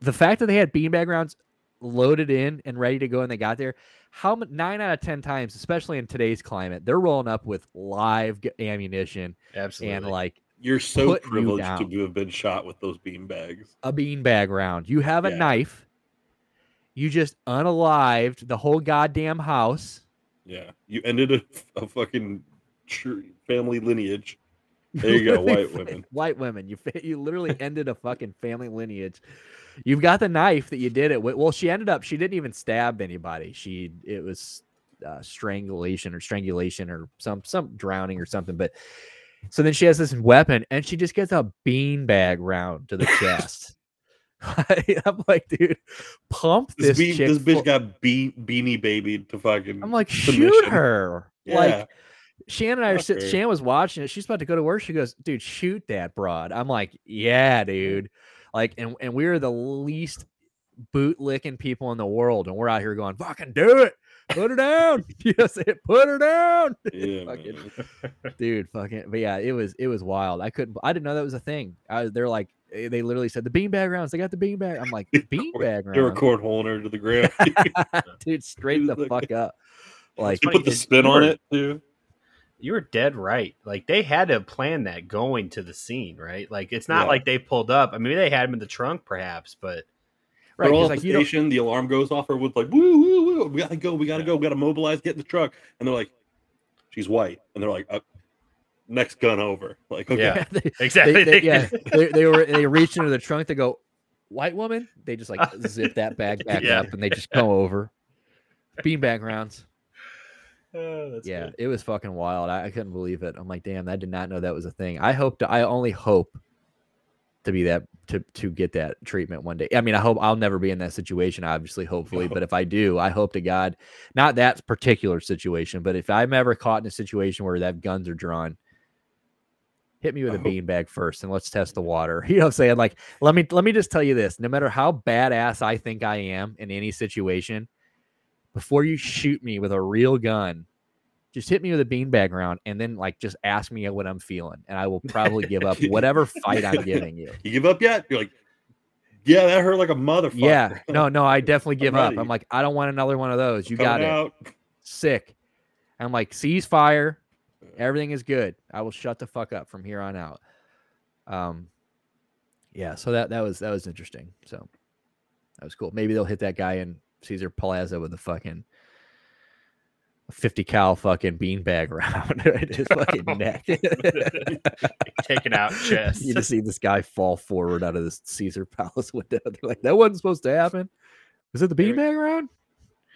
A: the fact that they had beanbag rounds loaded in and ready to go and they got there, how nine out of ten times, especially in today's climate, they're rolling up with live ammunition
C: Absolutely.
A: and like
B: You're so
A: Put you
B: privileged to have been shot with those bean bags.
A: a bean bag round. You have a
B: Yeah.
A: knife. You just unalived the whole goddamn house.
B: Yeah, you ended a, a fucking tr- family lineage. There you go, white women.
A: White women. You you literally ended a fucking family lineage. You've got the knife that you did it with. Well, she ended up. She didn't even stab anybody. She it was uh, strangulation or strangulation or some some drowning or something. But so then she has this weapon and she just gets a beanbag round to the chest. I'm like, dude, pump
B: This,
A: this,
B: this bitch
A: full-
B: got be- beanie baby to fucking.
A: I'm like, shoot her.
B: Yeah.
A: Like Shannon and I are sitting. Shannon was watching it. She's about to go to work. She goes, "Dude, shoot that broad." I'm like, "Yeah, dude." Like, and and we're the least boot licking people in the world, and we're out here going, "Fucking do it, put her down." yes, it, put her down,
B: yeah,
A: fucking- dude. Fucking, but yeah, it was it was wild. I couldn't. I didn't know that was a thing. I, they're like, eh, they literally said the beanbag rounds. They got the beanbag. I'm like, beanbag
B: They were
A: rounds,
B: cornholing her to the ground.
A: dude. Straight the fuck up. Like,
C: funny
B: put the spin on it too.
C: You were dead right. Like they had to plan that going to the scene, right? Like it's not
B: Yeah.
C: like they pulled up. I mean, they had him in the trunk, perhaps, but
A: right?
B: They're all
A: 'cause,
B: at
A: like
B: the
A: you don't.
B: station. The alarm goes off. Everyone's like, "Woo, woo, woo! We gotta go. We gotta go. We gotta mobilize. Get in the truck." And they're like, "She's white." And they're like, uh, "Next gun over." Like, okay,
C: Yeah.
A: they-
C: exactly.
A: they, they, yeah, they, they were they reach into the trunk. They go, white woman. They just like zip that bag back
C: Yeah.
A: up, and they just come over. Beanbag rounds.
C: Oh, that's
A: yeah,
C: good.
A: it was fucking wild. I, I couldn't believe it. I'm like, damn, I did not know that was a thing. I hope to. I only hope to be that to to get that treatment one day. I mean, I hope I'll never be in that situation. Obviously, hopefully,
B: No.
A: but if I do, I hope to God, not that particular situation, but if I'm ever caught in a situation where that guns are drawn. Hit me with a
B: Oh.
A: beanbag first and let's test the water. You know what I'm saying? Like, let me let me just tell you this. No matter how badass I think I am in any situation, before you shoot me with a real gun, just hit me with a beanbag round and then like just ask me what I'm feeling. And I will probably give up whatever fight I'm giving you.
B: you give up yet? You're like, "Yeah, that hurt like a motherfucker."
A: Yeah. No, no, I definitely give up.
B: ready.
A: I'm like, I don't want another one of those. You got
B: Coming
A: it.
B: out.
A: Sick. I'm like, cease fire. Everything is good. I will shut the fuck up from here on out. Um yeah, so that that was that was interesting. So that was cool. Maybe they'll hit that guy in Caesar Plaza with a fucking 50 cal fucking beanbag round in his fucking neck.
C: Taking out chest.
A: you just see this guy fall forward out of this Caesar Palace window. They're like, that wasn't supposed to happen. Was it the beanbag round?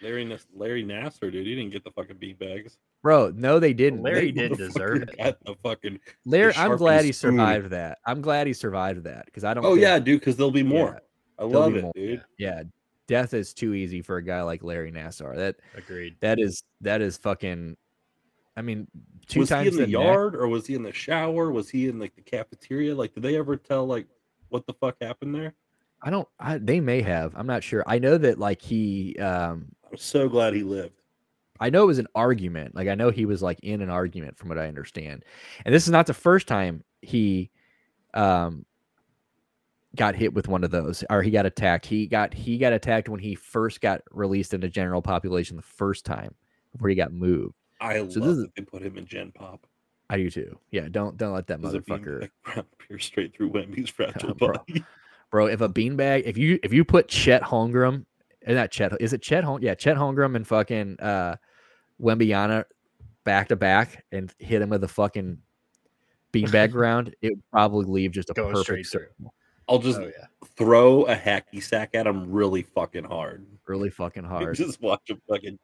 B: Larry Larry Nassar, dude, he didn't get the fucking bean bags.
A: Bro, no, they didn't.
C: Larry
A: They-
C: did deserve it.
B: Got the fucking.
A: Larry,
B: the
A: I'm glad he
B: spoon.
A: survived that. I'm glad he survived that because I don't.
B: Oh
A: think-
B: yeah, dude, because there'll be more. I love it,
A: more.
B: dude.
A: yeah. Death is too easy for a guy like Larry Nassar. That
C: Agreed.
A: that is that is fucking. I mean, two
B: was
A: times
B: he in the,
A: neck-
B: yard or was he in the shower? Was he in like the cafeteria? Like, did they ever tell like what the fuck happened there?
A: I don't. I, they may have. I'm not sure. I know that like he. um
B: I'm so glad he lived.
A: I know it was an argument. Like I know he was like in an argument from what I understand. And this is not the first time he um got hit with one of those or he got attacked. He got he got attacked when he first got released into general population the first time before he got moved.
B: I
A: So
B: love
A: this is-
B: that they put him in Gen Pop.
A: I do too. Yeah, don't don't let that
B: Does
A: motherfucker
B: like, pierce straight through Wemby's fragile
A: bro.
B: body?
A: bro. If a beanbag, if you if you put Chet Holmgren, and not Chet, is it Chet Hol? Yeah, Chet Holmgren and fucking uh Wembanyama back to back and hit him with a fucking beanbag round, it would probably leave just a
C: Going straight
A: perfect
C: through.
A: circle.
B: I'll just
C: Oh yeah.
B: throw a hacky sack at him really fucking hard.
A: Really fucking hard.
B: Just watch him fucking.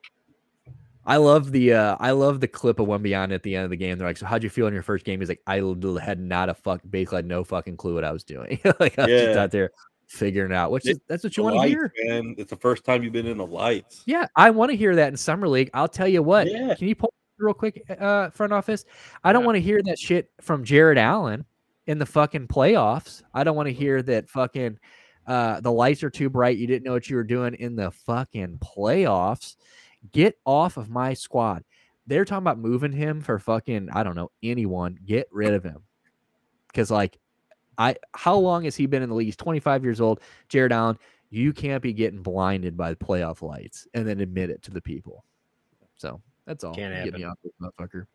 A: I love the uh I love the clip of one beyond at the end of the game. They're like, "So how'd you feel in your first game?" He's like, "I had not a fuck, basically had no fucking clue what I was doing. like I was just
B: Yeah.
A: out there figuring out, which
B: It-
A: is that's what you want to hear."
B: man. It's the first time you've been in the lights.
A: Yeah, I want to hear that in summer league. I'll tell you what.
B: Yeah.
A: Can you pull real quick, uh, front office? I don't
C: Yeah.
A: want to hear that shit from Jarrett Allen in the fucking playoffs. I don't want to hear that fucking uh, the lights are too bright. You didn't know what you were doing in the fucking playoffs. Get off of my squad. They're talking about moving him for fucking I don't know anyone. Get rid of him because like I how long has he been in the league? He's 25 years old. Jarrett Allen. You can't be getting blinded by the playoff lights and then admit it to the people. So that's all.
C: Can't
A: Get me off this motherfucker.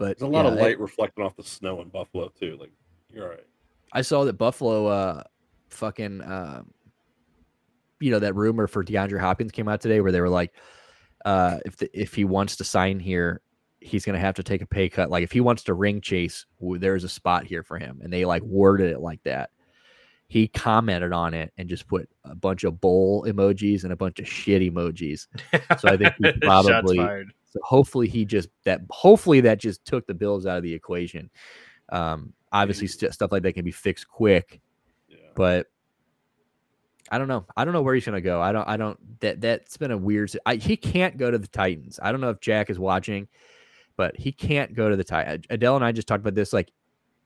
A: But
B: There's a lot
A: yeah,
B: of
A: I-
B: light reflecting off the snow in Buffalo too. Like you're all right.
A: I saw that Buffalo, uh, fucking, um, you know, that rumor for DeAndre Hopkins came out today where they were like, uh, if the, if he wants to sign here, he's gonna have to take a pay cut. Like if he wants to ring chase, there's a spot here for him, and they like worded it like that. He commented on it and just put a bunch of bowl emojis and a bunch of shit emojis. So I think he
C: Shots
A: probably-
C: fired.
A: So hopefully he just that hopefully that just took the Bills out of the equation. Um, obviously st- stuff like that can be fixed quick,
B: Yeah.
A: but I don't know. I don't know where he's gonna go. I don't. I don't. That that's been a weird. I, he can't go to the Titans. I don't know if Jack is watching, but he can't go to the Titans. Adele and I just talked about this. Like,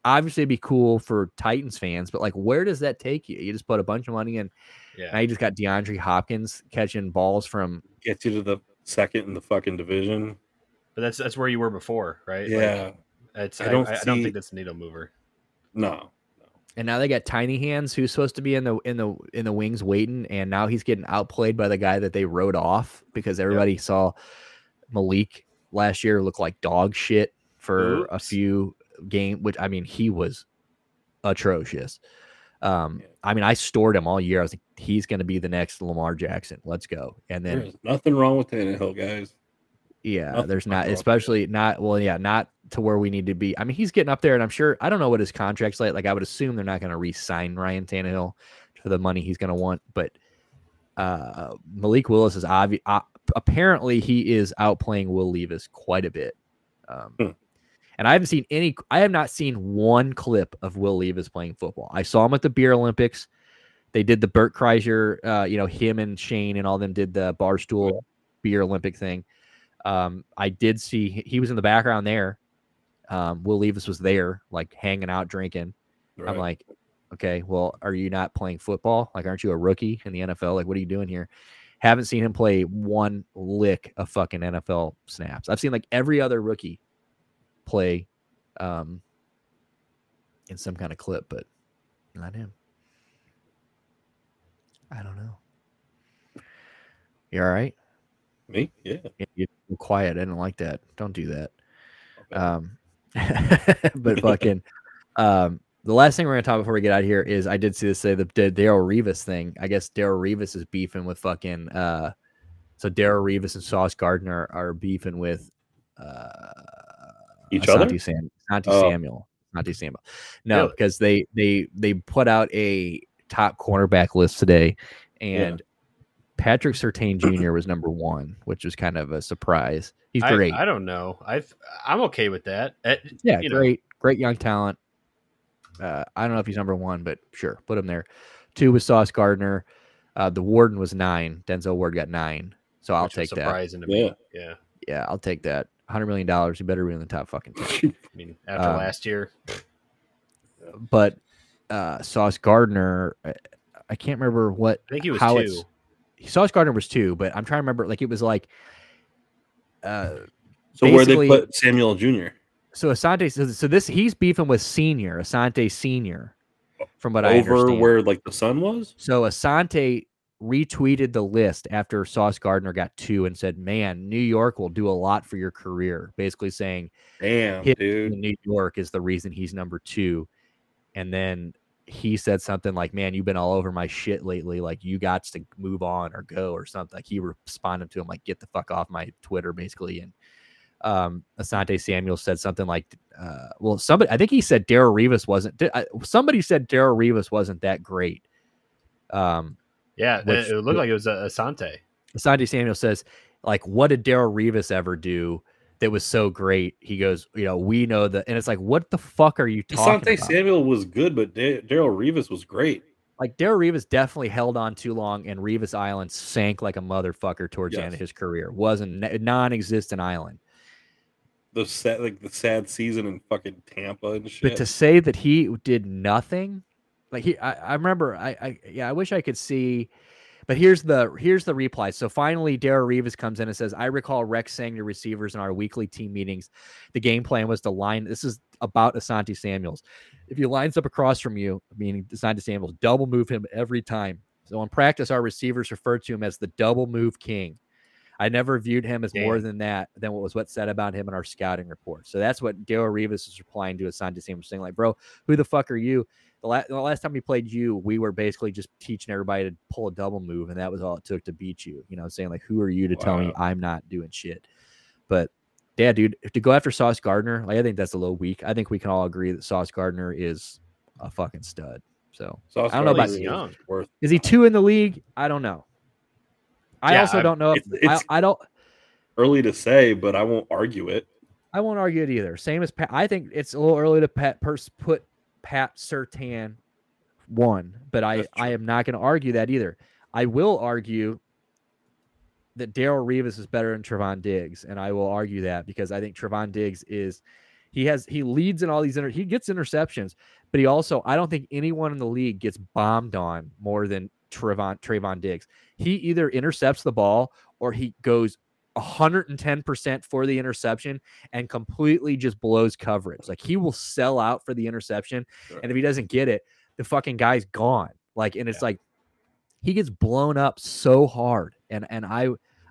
A: obviously, it'd be cool for Titans fans, but like, where does that take you? You just put a bunch of money in. Now
C: Yeah.
A: you just got DeAndre Hopkins catching balls from.
B: Get you to the second in the fucking division.
C: But that's that's where you were before, right? Like,
B: Yeah.
C: it's,
B: I
C: I,
B: don't
C: I, I don't think that's a needle mover.
B: No.
A: And now they got Tiny Hands, who's supposed to be in the in the in the wings waiting, and now he's getting outplayed by the guy that they rode off because everybody saw Malik last year look like dog shit for a few game. Which I mean, he was atrocious. Um,
B: Yeah.
A: I mean, I stored him all year. I was like, he's going to be the next Lamar Jackson. Let's go. And then
B: There's nothing wrong with Tannehill, guys.
A: yeah,
B: Nothing
A: there's not, especially not well, yeah, not to where we need to be. I mean, he's getting up there, and I'm sure I don't know what his contract's like. Like, I would assume they're not going to re-sign Ryan Tannehill for the money he's going to want, but uh, Malik Willis is obvious. Uh, apparently, he is outplaying Will Levis quite a bit. Um,
B: Hmm.
A: And I haven't seen any. I have not seen one clip of Will Levis playing football. I saw him at the Beer Olympics. They did the Bert Kreischer, uh, you know, him and Shane and all them did the barstool beer Olympic thing. Um, I did see he- was in the background there. Um, Will Levis was there, like hanging out, drinking. I'm like, okay, well, are you not playing football? Like, aren't you a rookie in the NFL? Like, what are you doing here? Haven't seen him play one lick of fucking NFL snaps. I've seen like every other rookie play um, in some kind of clip, but not him. I don't know. You all right?
B: Me? Yeah.
A: Yeah, you you're quiet. I didn't like that. Don't do that. Um, but fucking, um, the last thing we're gonna talk before we get out of here is I did see this say the, the Darrelle Revis thing. I guess Darrelle Revis is beefing with fucking. Uh, so Darrelle Revis and Sauce Gardner are beefing with uh,
B: Each
A: Asante
B: other?
A: Sam, Asante
B: Oh.
A: Samuel, Asante Samuel. No,
C: Really?
A: because they they they put out a top cornerback list today,
B: Yeah.
A: and Patrick Surtain Jr. was number one, which was kind of a surprise. He's
C: I,
A: great.
C: I don't know. I I'm okay with that. Eh,
A: Yeah,
C: you know.
A: great, great young talent. Uh, I don't know if he's number one, but sure, put him there. Two was Sauce Gardner. Uh, the Warden was nine. Denzel Ward got nine. So I'll
C: which
A: take that.
C: surprising to me.
B: Yeah.
C: Yeah.
A: Yeah, I'll take that. Hundred million dollars. You better be in the top fucking ten.
C: I mean, after
A: Um,
C: last year,
A: but uh, Sauce Gardner, I, I can't remember what.
C: I think he was
A: how
C: two.
A: it's- Sauce Gardner was two, but I'm trying to remember. Like it was like. Uh,
B: so where they put Samuel Jr.
A: so Asante, so, so this he's beefing with Senior Asante Senior, from what I
B: over where like the sun was?
A: So Asante retweeted the list after Sauce Gardner got two and said, "Man, New York will do a lot for your career." Basically saying
B: Damn, dude.
A: New York is the reason he's number two. And then he said something like, "Man, you've been all over my shit lately. Like you got to move on or go or something." Like he responded to him like, "Get the fuck off my Twitter," basically. And um, Asante Samuel said something like, uh, "Well, somebody, I think he said Darrelle Revis wasn't. I- Somebody said Darrelle Revis wasn't that great." Um,
C: Yeah, it-
A: which-
C: it looked like it was uh, Asante.
A: Asante Samuel says, like, what did Darrelle Revis ever do that was so great? He goes, you know, we know that, and it's like, what the fuck are you talking about?
B: Asante
A: about?
B: Samuel was good, but Da- Darrelle Revis was great.
A: like Darrelle Revis definitely held on too long, and Revis Island sank like a motherfucker towards the end of his career. Wasn't a non-existent island.
B: The sad, like the sad season in fucking Tampa and shit.
A: But to say that he did nothing, like he, I, I remember, I, I, yeah, I wish I could see. But here's the here's the reply. So finally, Darrelle Revis comes in and says, "I recall Rex saying to receivers in our weekly team meetings, the game plan was to line. This is about Asante Samuels. If he lines up across from you, meaning Asante Samuels, double move him every time. So in practice, our receivers referred to him as the double move king. I never viewed him as more than that than what was what said about him in our scouting report. So that's what Darrelle Revis is replying to Asante Samuel saying, like, bro, who the fuck are you? The, la- the last time we played you, we were basically just teaching everybody to pull a double move, and that was all it took to beat you. You know, saying like, who are you to tell me I'm not doing shit? But yeah, dude, to go after Sauce Gardner, like I think that's a little weak. I think we can all agree that Sauce Gardner is a fucking stud. So
B: Sauce
A: I don't know about-
B: Gardner is
C: Young.
B: Worth
A: is he two in the league? I don't know. I
C: Yeah,
A: also don't know. If,
B: it's- it's-
A: I, I don't.
B: early to say, but I won't argue it.
A: I won't argue it either. Same as Pat. I think it's a little early to pat, pers- put Pat Surtain one, but I I am not going to argue that either. I will argue that Darrelle Revis is better than Trevon Diggs, and I will argue that because I think Trevon Diggs is he has he leads in all these inter- he gets interceptions, but he also I don't think anyone in the league gets bombed on more than Trevon Trayvon Diggs. He either intercepts the ball or he goes 110% for the interception and completely just blows coverage. Like he will sell out for the interception. And if he doesn't get it, the fucking guy's gone. Like, and it's like he gets blown up so hard. And and I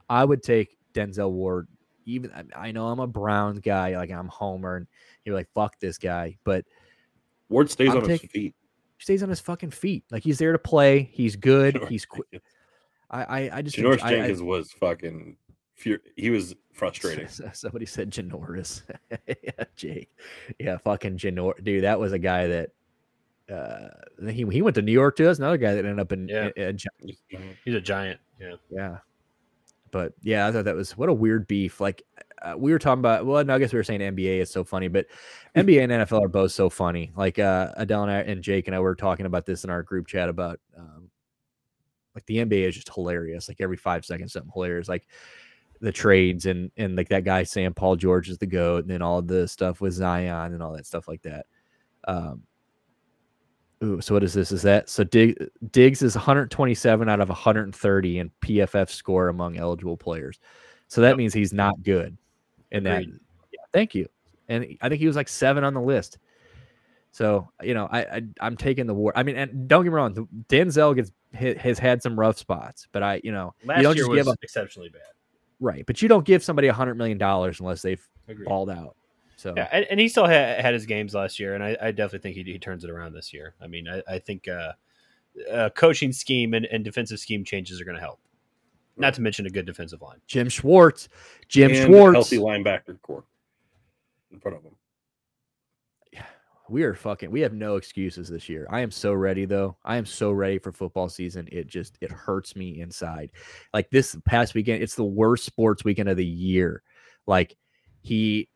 A: I would take Denzel Ward. Even I- I know I'm a Browns guy, like I'm Homer, and you're like, fuck this guy. But
B: Ward stays
A: I'm
B: on his feet.
A: He stays on his fucking feet. Like he's there to play. He's good.
B: Janoris
A: He's quick. I I, I just
B: Janoris
A: I- I-
B: Jenkins was fucking. Fur- he was frustrating.
A: Somebody said Janoris. yeah, Jake. Yeah, fucking Janor. Dude, that was a guy that uh he, he went to New York too. That's another guy that ended up in,
C: Yeah.
A: in- in Gi-
C: He's a giant. Yeah.
A: yeah. But yeah, I thought that was what a weird beef. Like uh, we were talking about. Well, no, I guess we were saying NBA is so funny, but NBA and NFL are both so funny. Like uh, Adele and, I, and Jake and I were talking about this in our group chat about um, like the NBA is just hilarious. Like every five seconds, something hilarious. Like the trades and and like that guy saying Paul George is the goat, and then all the stuff with Zion and all that stuff like that. Um, ooh, so what is this? Is that so? Dig, Diggs is 127 out of 130 in PFF score among eligible players. So that
C: Yep.
A: means he's not good. And that, yeah, thank you. And I think he was like seven on the list. So you know, I, I I'm taking the war. I mean, and don't get me wrong, Denzel gets has had some rough spots, but I you know
C: Last
A: you don't
C: year
A: just
C: was
A: give up
C: exceptionally bad.
A: right, but you don't give somebody a hundred million dollars unless they've
C: Agreed.
A: balled out. So
C: Yeah, and, and he still had, had his games last year, and I, I definitely think he, he turns it around this year. I mean, I, I think uh, uh, coaching scheme and, and defensive scheme changes are going to help. Not to mention a good defensive line.
A: Jim Schwartz, Jim
B: and a
A: Schwartz,
B: healthy linebacker core in front of him.
A: we are fucking we have no excuses this year i am so ready though i am so ready for football season it just it hurts me inside like this past weekend it's the worst sports weekend of the year like he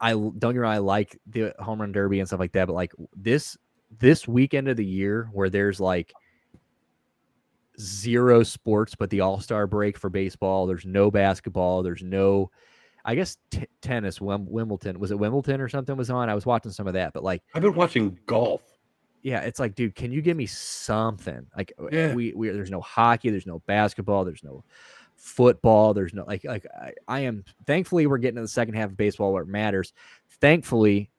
A: i don't get me i like the home run derby and stuff like that but like this this weekend of the year where there's like zero sports but the all-star break for baseball there's no basketball there's no I guess t- tennis, Wim- Wimbledon was it Wimbledon or something was on. I was watching some of that, but like,
B: I've been watching golf.
A: yeah, it's like, dude, can you give me something? Like,
B: Yeah.
A: we, we there's no hockey, there's no basketball, there's no football, there's no like, like I, I am thankfully we're getting to the second half of baseball where it matters. Thankfully,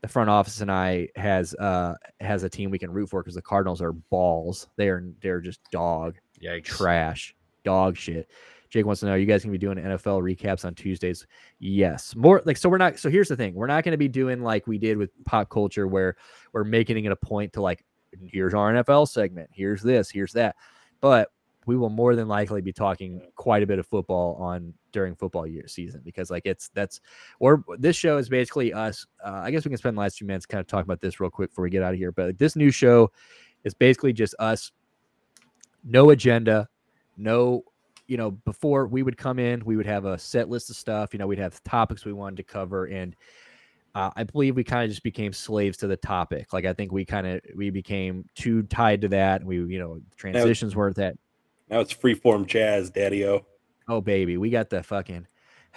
A: the front office and I has uh has a team we can root for because the Cardinals are balls. They are they're just dog
C: Yikes.
A: trash, dog shit. Jake wants to know: Are you guys gonna be doing NFL recaps on Tuesdays? Yes, more like so. We're not. So here's the thing: we're not gonna be doing like we did with pop culture, where we're making it a point to like, here's our NFL segment, here's this, here's that. But we will more than likely be talking quite a bit of football on during football year season because like it's that's or this show is basically us. Uh, I guess we can spend the last few minutes kind of talking about this real quick before we get out of here. But this new show is basically just us, no agenda, no you know, before we would come in, we would have a set list of stuff. You know, we'd have topics we wanted to cover, and uh, I believe we kind of just became slaves to the topic. Like I think we kind of we became too tied to that. We, you know, transitions weren't that.
B: Now it's freeform jazz, Daddy O.
A: Oh baby, we got the fucking,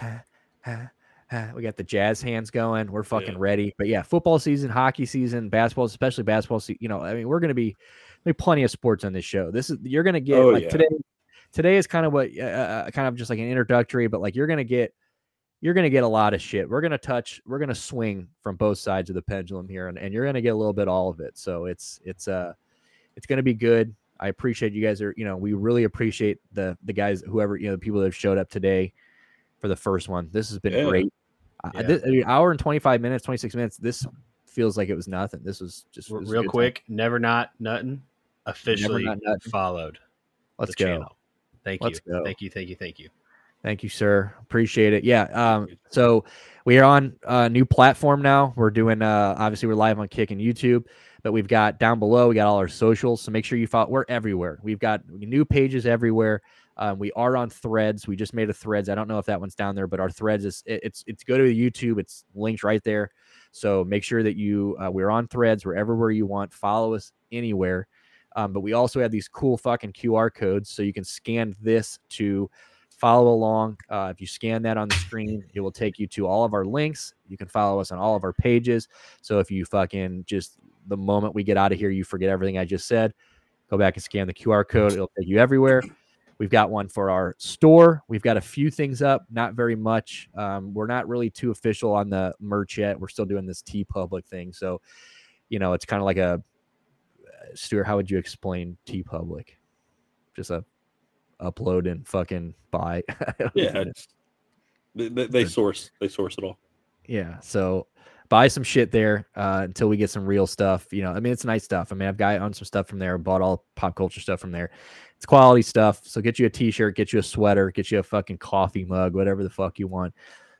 A: we got the jazz hands going. We're fucking
B: Yeah.
A: ready. But yeah, football season, hockey season, basketball, especially basketball. Se- you know, I mean, we're gonna be there'll be plenty of sports on this show. This is you're gonna get
B: Oh,
A: like
B: yeah.
A: today. Today is kind of what, uh, uh, kind of just like an introductory, but like you're gonna get, you're gonna get a lot of shit. We're gonna touch, we're gonna swing from both sides of the pendulum here, and, and you're gonna get a little bit all of it. So it's it's uh, it's gonna be good. I appreciate you guys are, you know, we really appreciate the the guys, whoever, you know, the people that have showed up today for the first one. This has been
B: Yeah.
A: great. Uh,
C: Yeah.
A: this, I mean, hour and 25 minutes, 26 minutes. This feels like it was nothing. This was just this was
C: real
A: time.
C: quick, never not nothing officially
A: Not Nuttin'.
C: followed
A: Let's go.
C: channel. Thank
A: Let's
C: you.
A: go.
C: Thank you. Thank you. Thank you.
A: Thank you, sir. Appreciate it. Yeah. Um, so we are on a new platform now. We're doing uh obviously we're live on Kick and YouTube, but we've got down below, we got all our socials. So make sure you follow we're everywhere. We've got new pages everywhere. Um, we are on threads. We just made a threads. I don't know if that one's down there, but our threads is it- it's it's go to YouTube. It's linked right there. So make sure that you uh, we're on threads. We're everywhere you want. Follow us anywhere. Um, but we also have these cool fucking QR codes, so you can scan this to follow along. Uh, if you scan that on the screen, it will take you to all of our links. You can follow us on all of our pages. So if you fucking just the moment we get out of here, you forget everything I just said, go back and scan the QR code. It'll take you everywhere. We've got one for our store. We've got a few things up, not very much. Um, we're not really too official on the merch yet. We're still doing this TeePublic thing. So, you know, it's kind of like a Stuart. How would you explain TeePublic? Just a upload and fucking buy.
B: Yeah,
A: know.
B: it's, they, they, they source they source it all.
A: Yeah. So buy some shit there uh, until we get some real stuff. You know, I mean, it's nice stuff. I mean, I've got on some stuff from there, bought all pop culture stuff from there. It's quality stuff. So get you a t shirt, get you a sweater, get you a fucking coffee mug, whatever the fuck you want.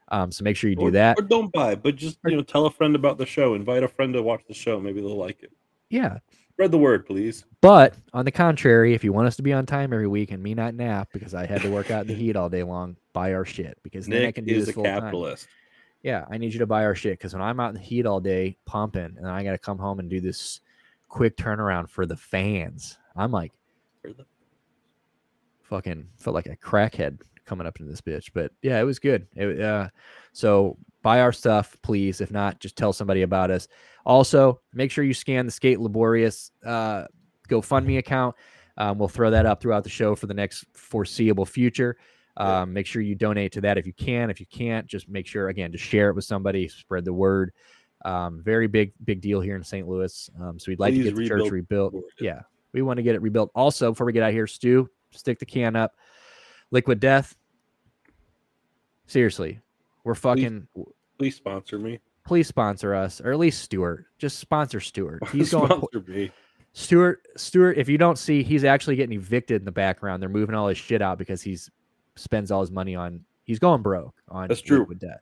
A: Um, so make sure you do
B: or,
A: that.
B: or don't buy, but just you know, tell a friend about the show. Invite a friend to watch the show. Maybe they'll like it.
A: Yeah.
B: Spread the word, please.
A: But on the contrary, if you want us to be on time every week and me not nap because I had to work out in the heat all day long, buy our shit because then I
B: Nick
A: can do
B: is
A: this
B: a
A: full time. Yeah, I need you to buy our shit because when I'm out in the heat all day pumping and I got to come home and do this quick turnaround for the fans, I'm like fucking felt like a crackhead coming up into this bitch. But yeah, it was good. It, uh, so buy our stuff, please. If not, just tell somebody about us. Also, make sure you scan the Skate Liborius uh, GoFundMe account. Um, we'll throw that up throughout the show for the next foreseeable future.
B: Yeah.
A: Um, make sure you donate to that if you can. If you can't, just make sure again to share it with somebody, spread the word. Um, very big, big deal here in St. Louis. Um, so we'd like
B: Please
A: to get the church rebuilt. Yeah, we want to get it rebuilt. Also, before we get out here, Stu, stick the can up. Liquid Death. Seriously, we're fucking.
B: Please sponsor me.
A: Please sponsor us, or at least Stuart. Just sponsor Stuart. He's going.
B: sponsor me.
A: Stuart, Stuart, if you don't see, he's actually getting evicted in the background. They're moving all his shit out because he's spends all his money on. He's going broke on.
B: That's true.
A: with debt.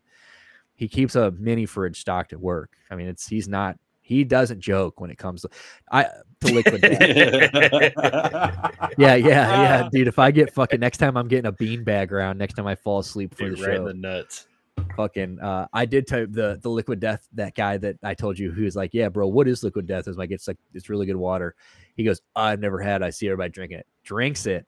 A: He keeps a mini fridge stocked at work. I mean, it's he's not. He doesn't joke when it comes to I to liquid death. yeah, yeah, yeah, dude. If I get fucking next time, I'm getting a bean bag around. Next time I fall asleep for
C: Dude,
A: the
C: right
A: show,
C: the nuts.
A: fucking. Uh, I did type the the liquid death that guy that I told you who was like, yeah, bro, what is liquid death? Is like, it's like it's really good water. He goes, I've never had. I see everybody drinking it. Drinks it.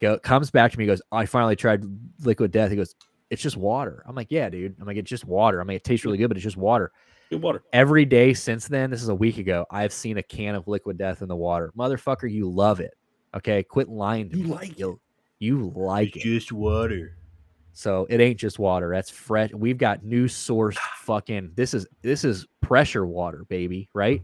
A: Go comes back to me. Goes, I finally tried liquid death. He goes, it's just water. I'm like, yeah, dude. I'm like, it's just water. I'm like, it tastes really good, but it's just water
B: Good water.
A: every day since then, this is a week ago, I've seen a can of liquid death in the water. Motherfucker, you love it. Okay, quit lying to
B: You
A: me.
B: like
A: you, you like it.
C: just water.
A: So it ain't just water. That's fresh. We've got new source fucking this is this is pressure water, baby, right?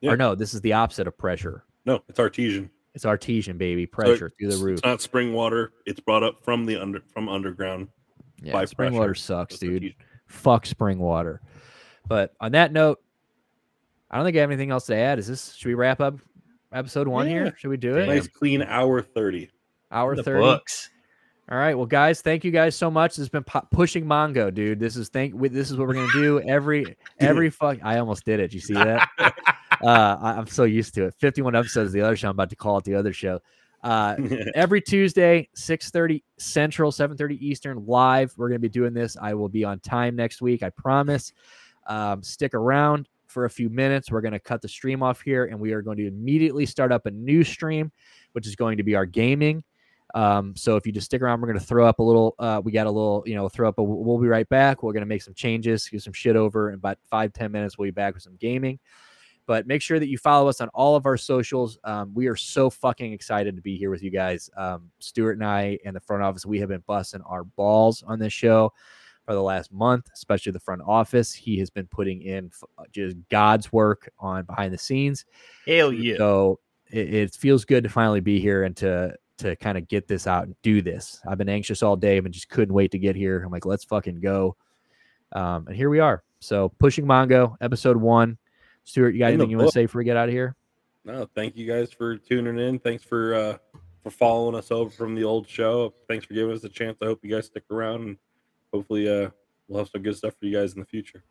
B: Yeah.
A: Or no, this is the opposite of pressure.
B: No, it's artesian.
A: It's artesian, baby.
B: So
A: Pressure through the roof.
B: It's not spring water. It's brought up from the under from underground.
A: Yeah,
B: by
A: spring water sucks,
B: It's
A: dude.
B: artesian.
A: Fuck spring water. But on that note, I don't think I have anything else to add. Is this should we wrap up episode one
B: Yeah.
A: here? Should we do it?
B: Nice clean hour thirty.
A: Hour
C: the
A: 30.
C: books.
A: All right. Well, guys, thank you guys so much. This has been pu- pushing Mongo, dude. This is thank. we- This is what we're gonna do every every fuck. I almost did it. You see that? uh, I, I'm so used to it. 51 episodes of the other show. I'm about to call it the other show. Uh, every Tuesday, 6:30 Central, 7:30 Eastern, live. We're gonna be doing this. I will be on time next week. I promise. Um, stick around for a few minutes. We're gonna cut the stream off here, and we are going to immediately start up a new stream, which is going to be our gaming. Um, so if you just stick around, we're gonna throw up a little. Uh, we got a little, you know, throw up. A, we'll be right back. We're gonna make some changes, get some shit over in about five ten minutes. We'll be back with some gaming. But make sure that you follow us on all of our socials. Um, we are so fucking excited to be here with you guys. Um, Stuart and I and the front office, we have been busting our balls on this show for the last month, especially the front office. He has been putting in uh, just God's work on behind the scenes.
C: Hell yeah.
A: So it, it feels good to finally be here and to to kind of get this out and do this. I've been anxious all day, but just couldn't wait to get here. I'm like, let's fucking go. Um, and here we are. So pushing Mongo, episode one. Stuart, you got
B: In
A: anything you want to say before we get out of here?
B: No, thank you guys for tuning in. Thanks for uh for following us over from the old show. Thanks for giving us a chance. I hope you guys stick around and hopefully uh we'll have some good stuff for you guys in the future.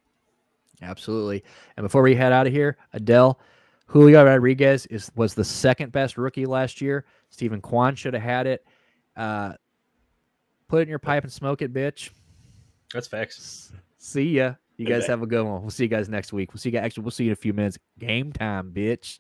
A: Absolutely. And before we head out of here, Adele, Julio Rodriguez is was the second best rookie last year. Steven Kwan should have had it. Uh, put it in your pipe and smoke it, bitch.
C: That's facts.
A: See ya. You guys have a good one. We'll see you guys next week. We'll see you guys. Actually, we'll see you in a few minutes. Game time, bitch.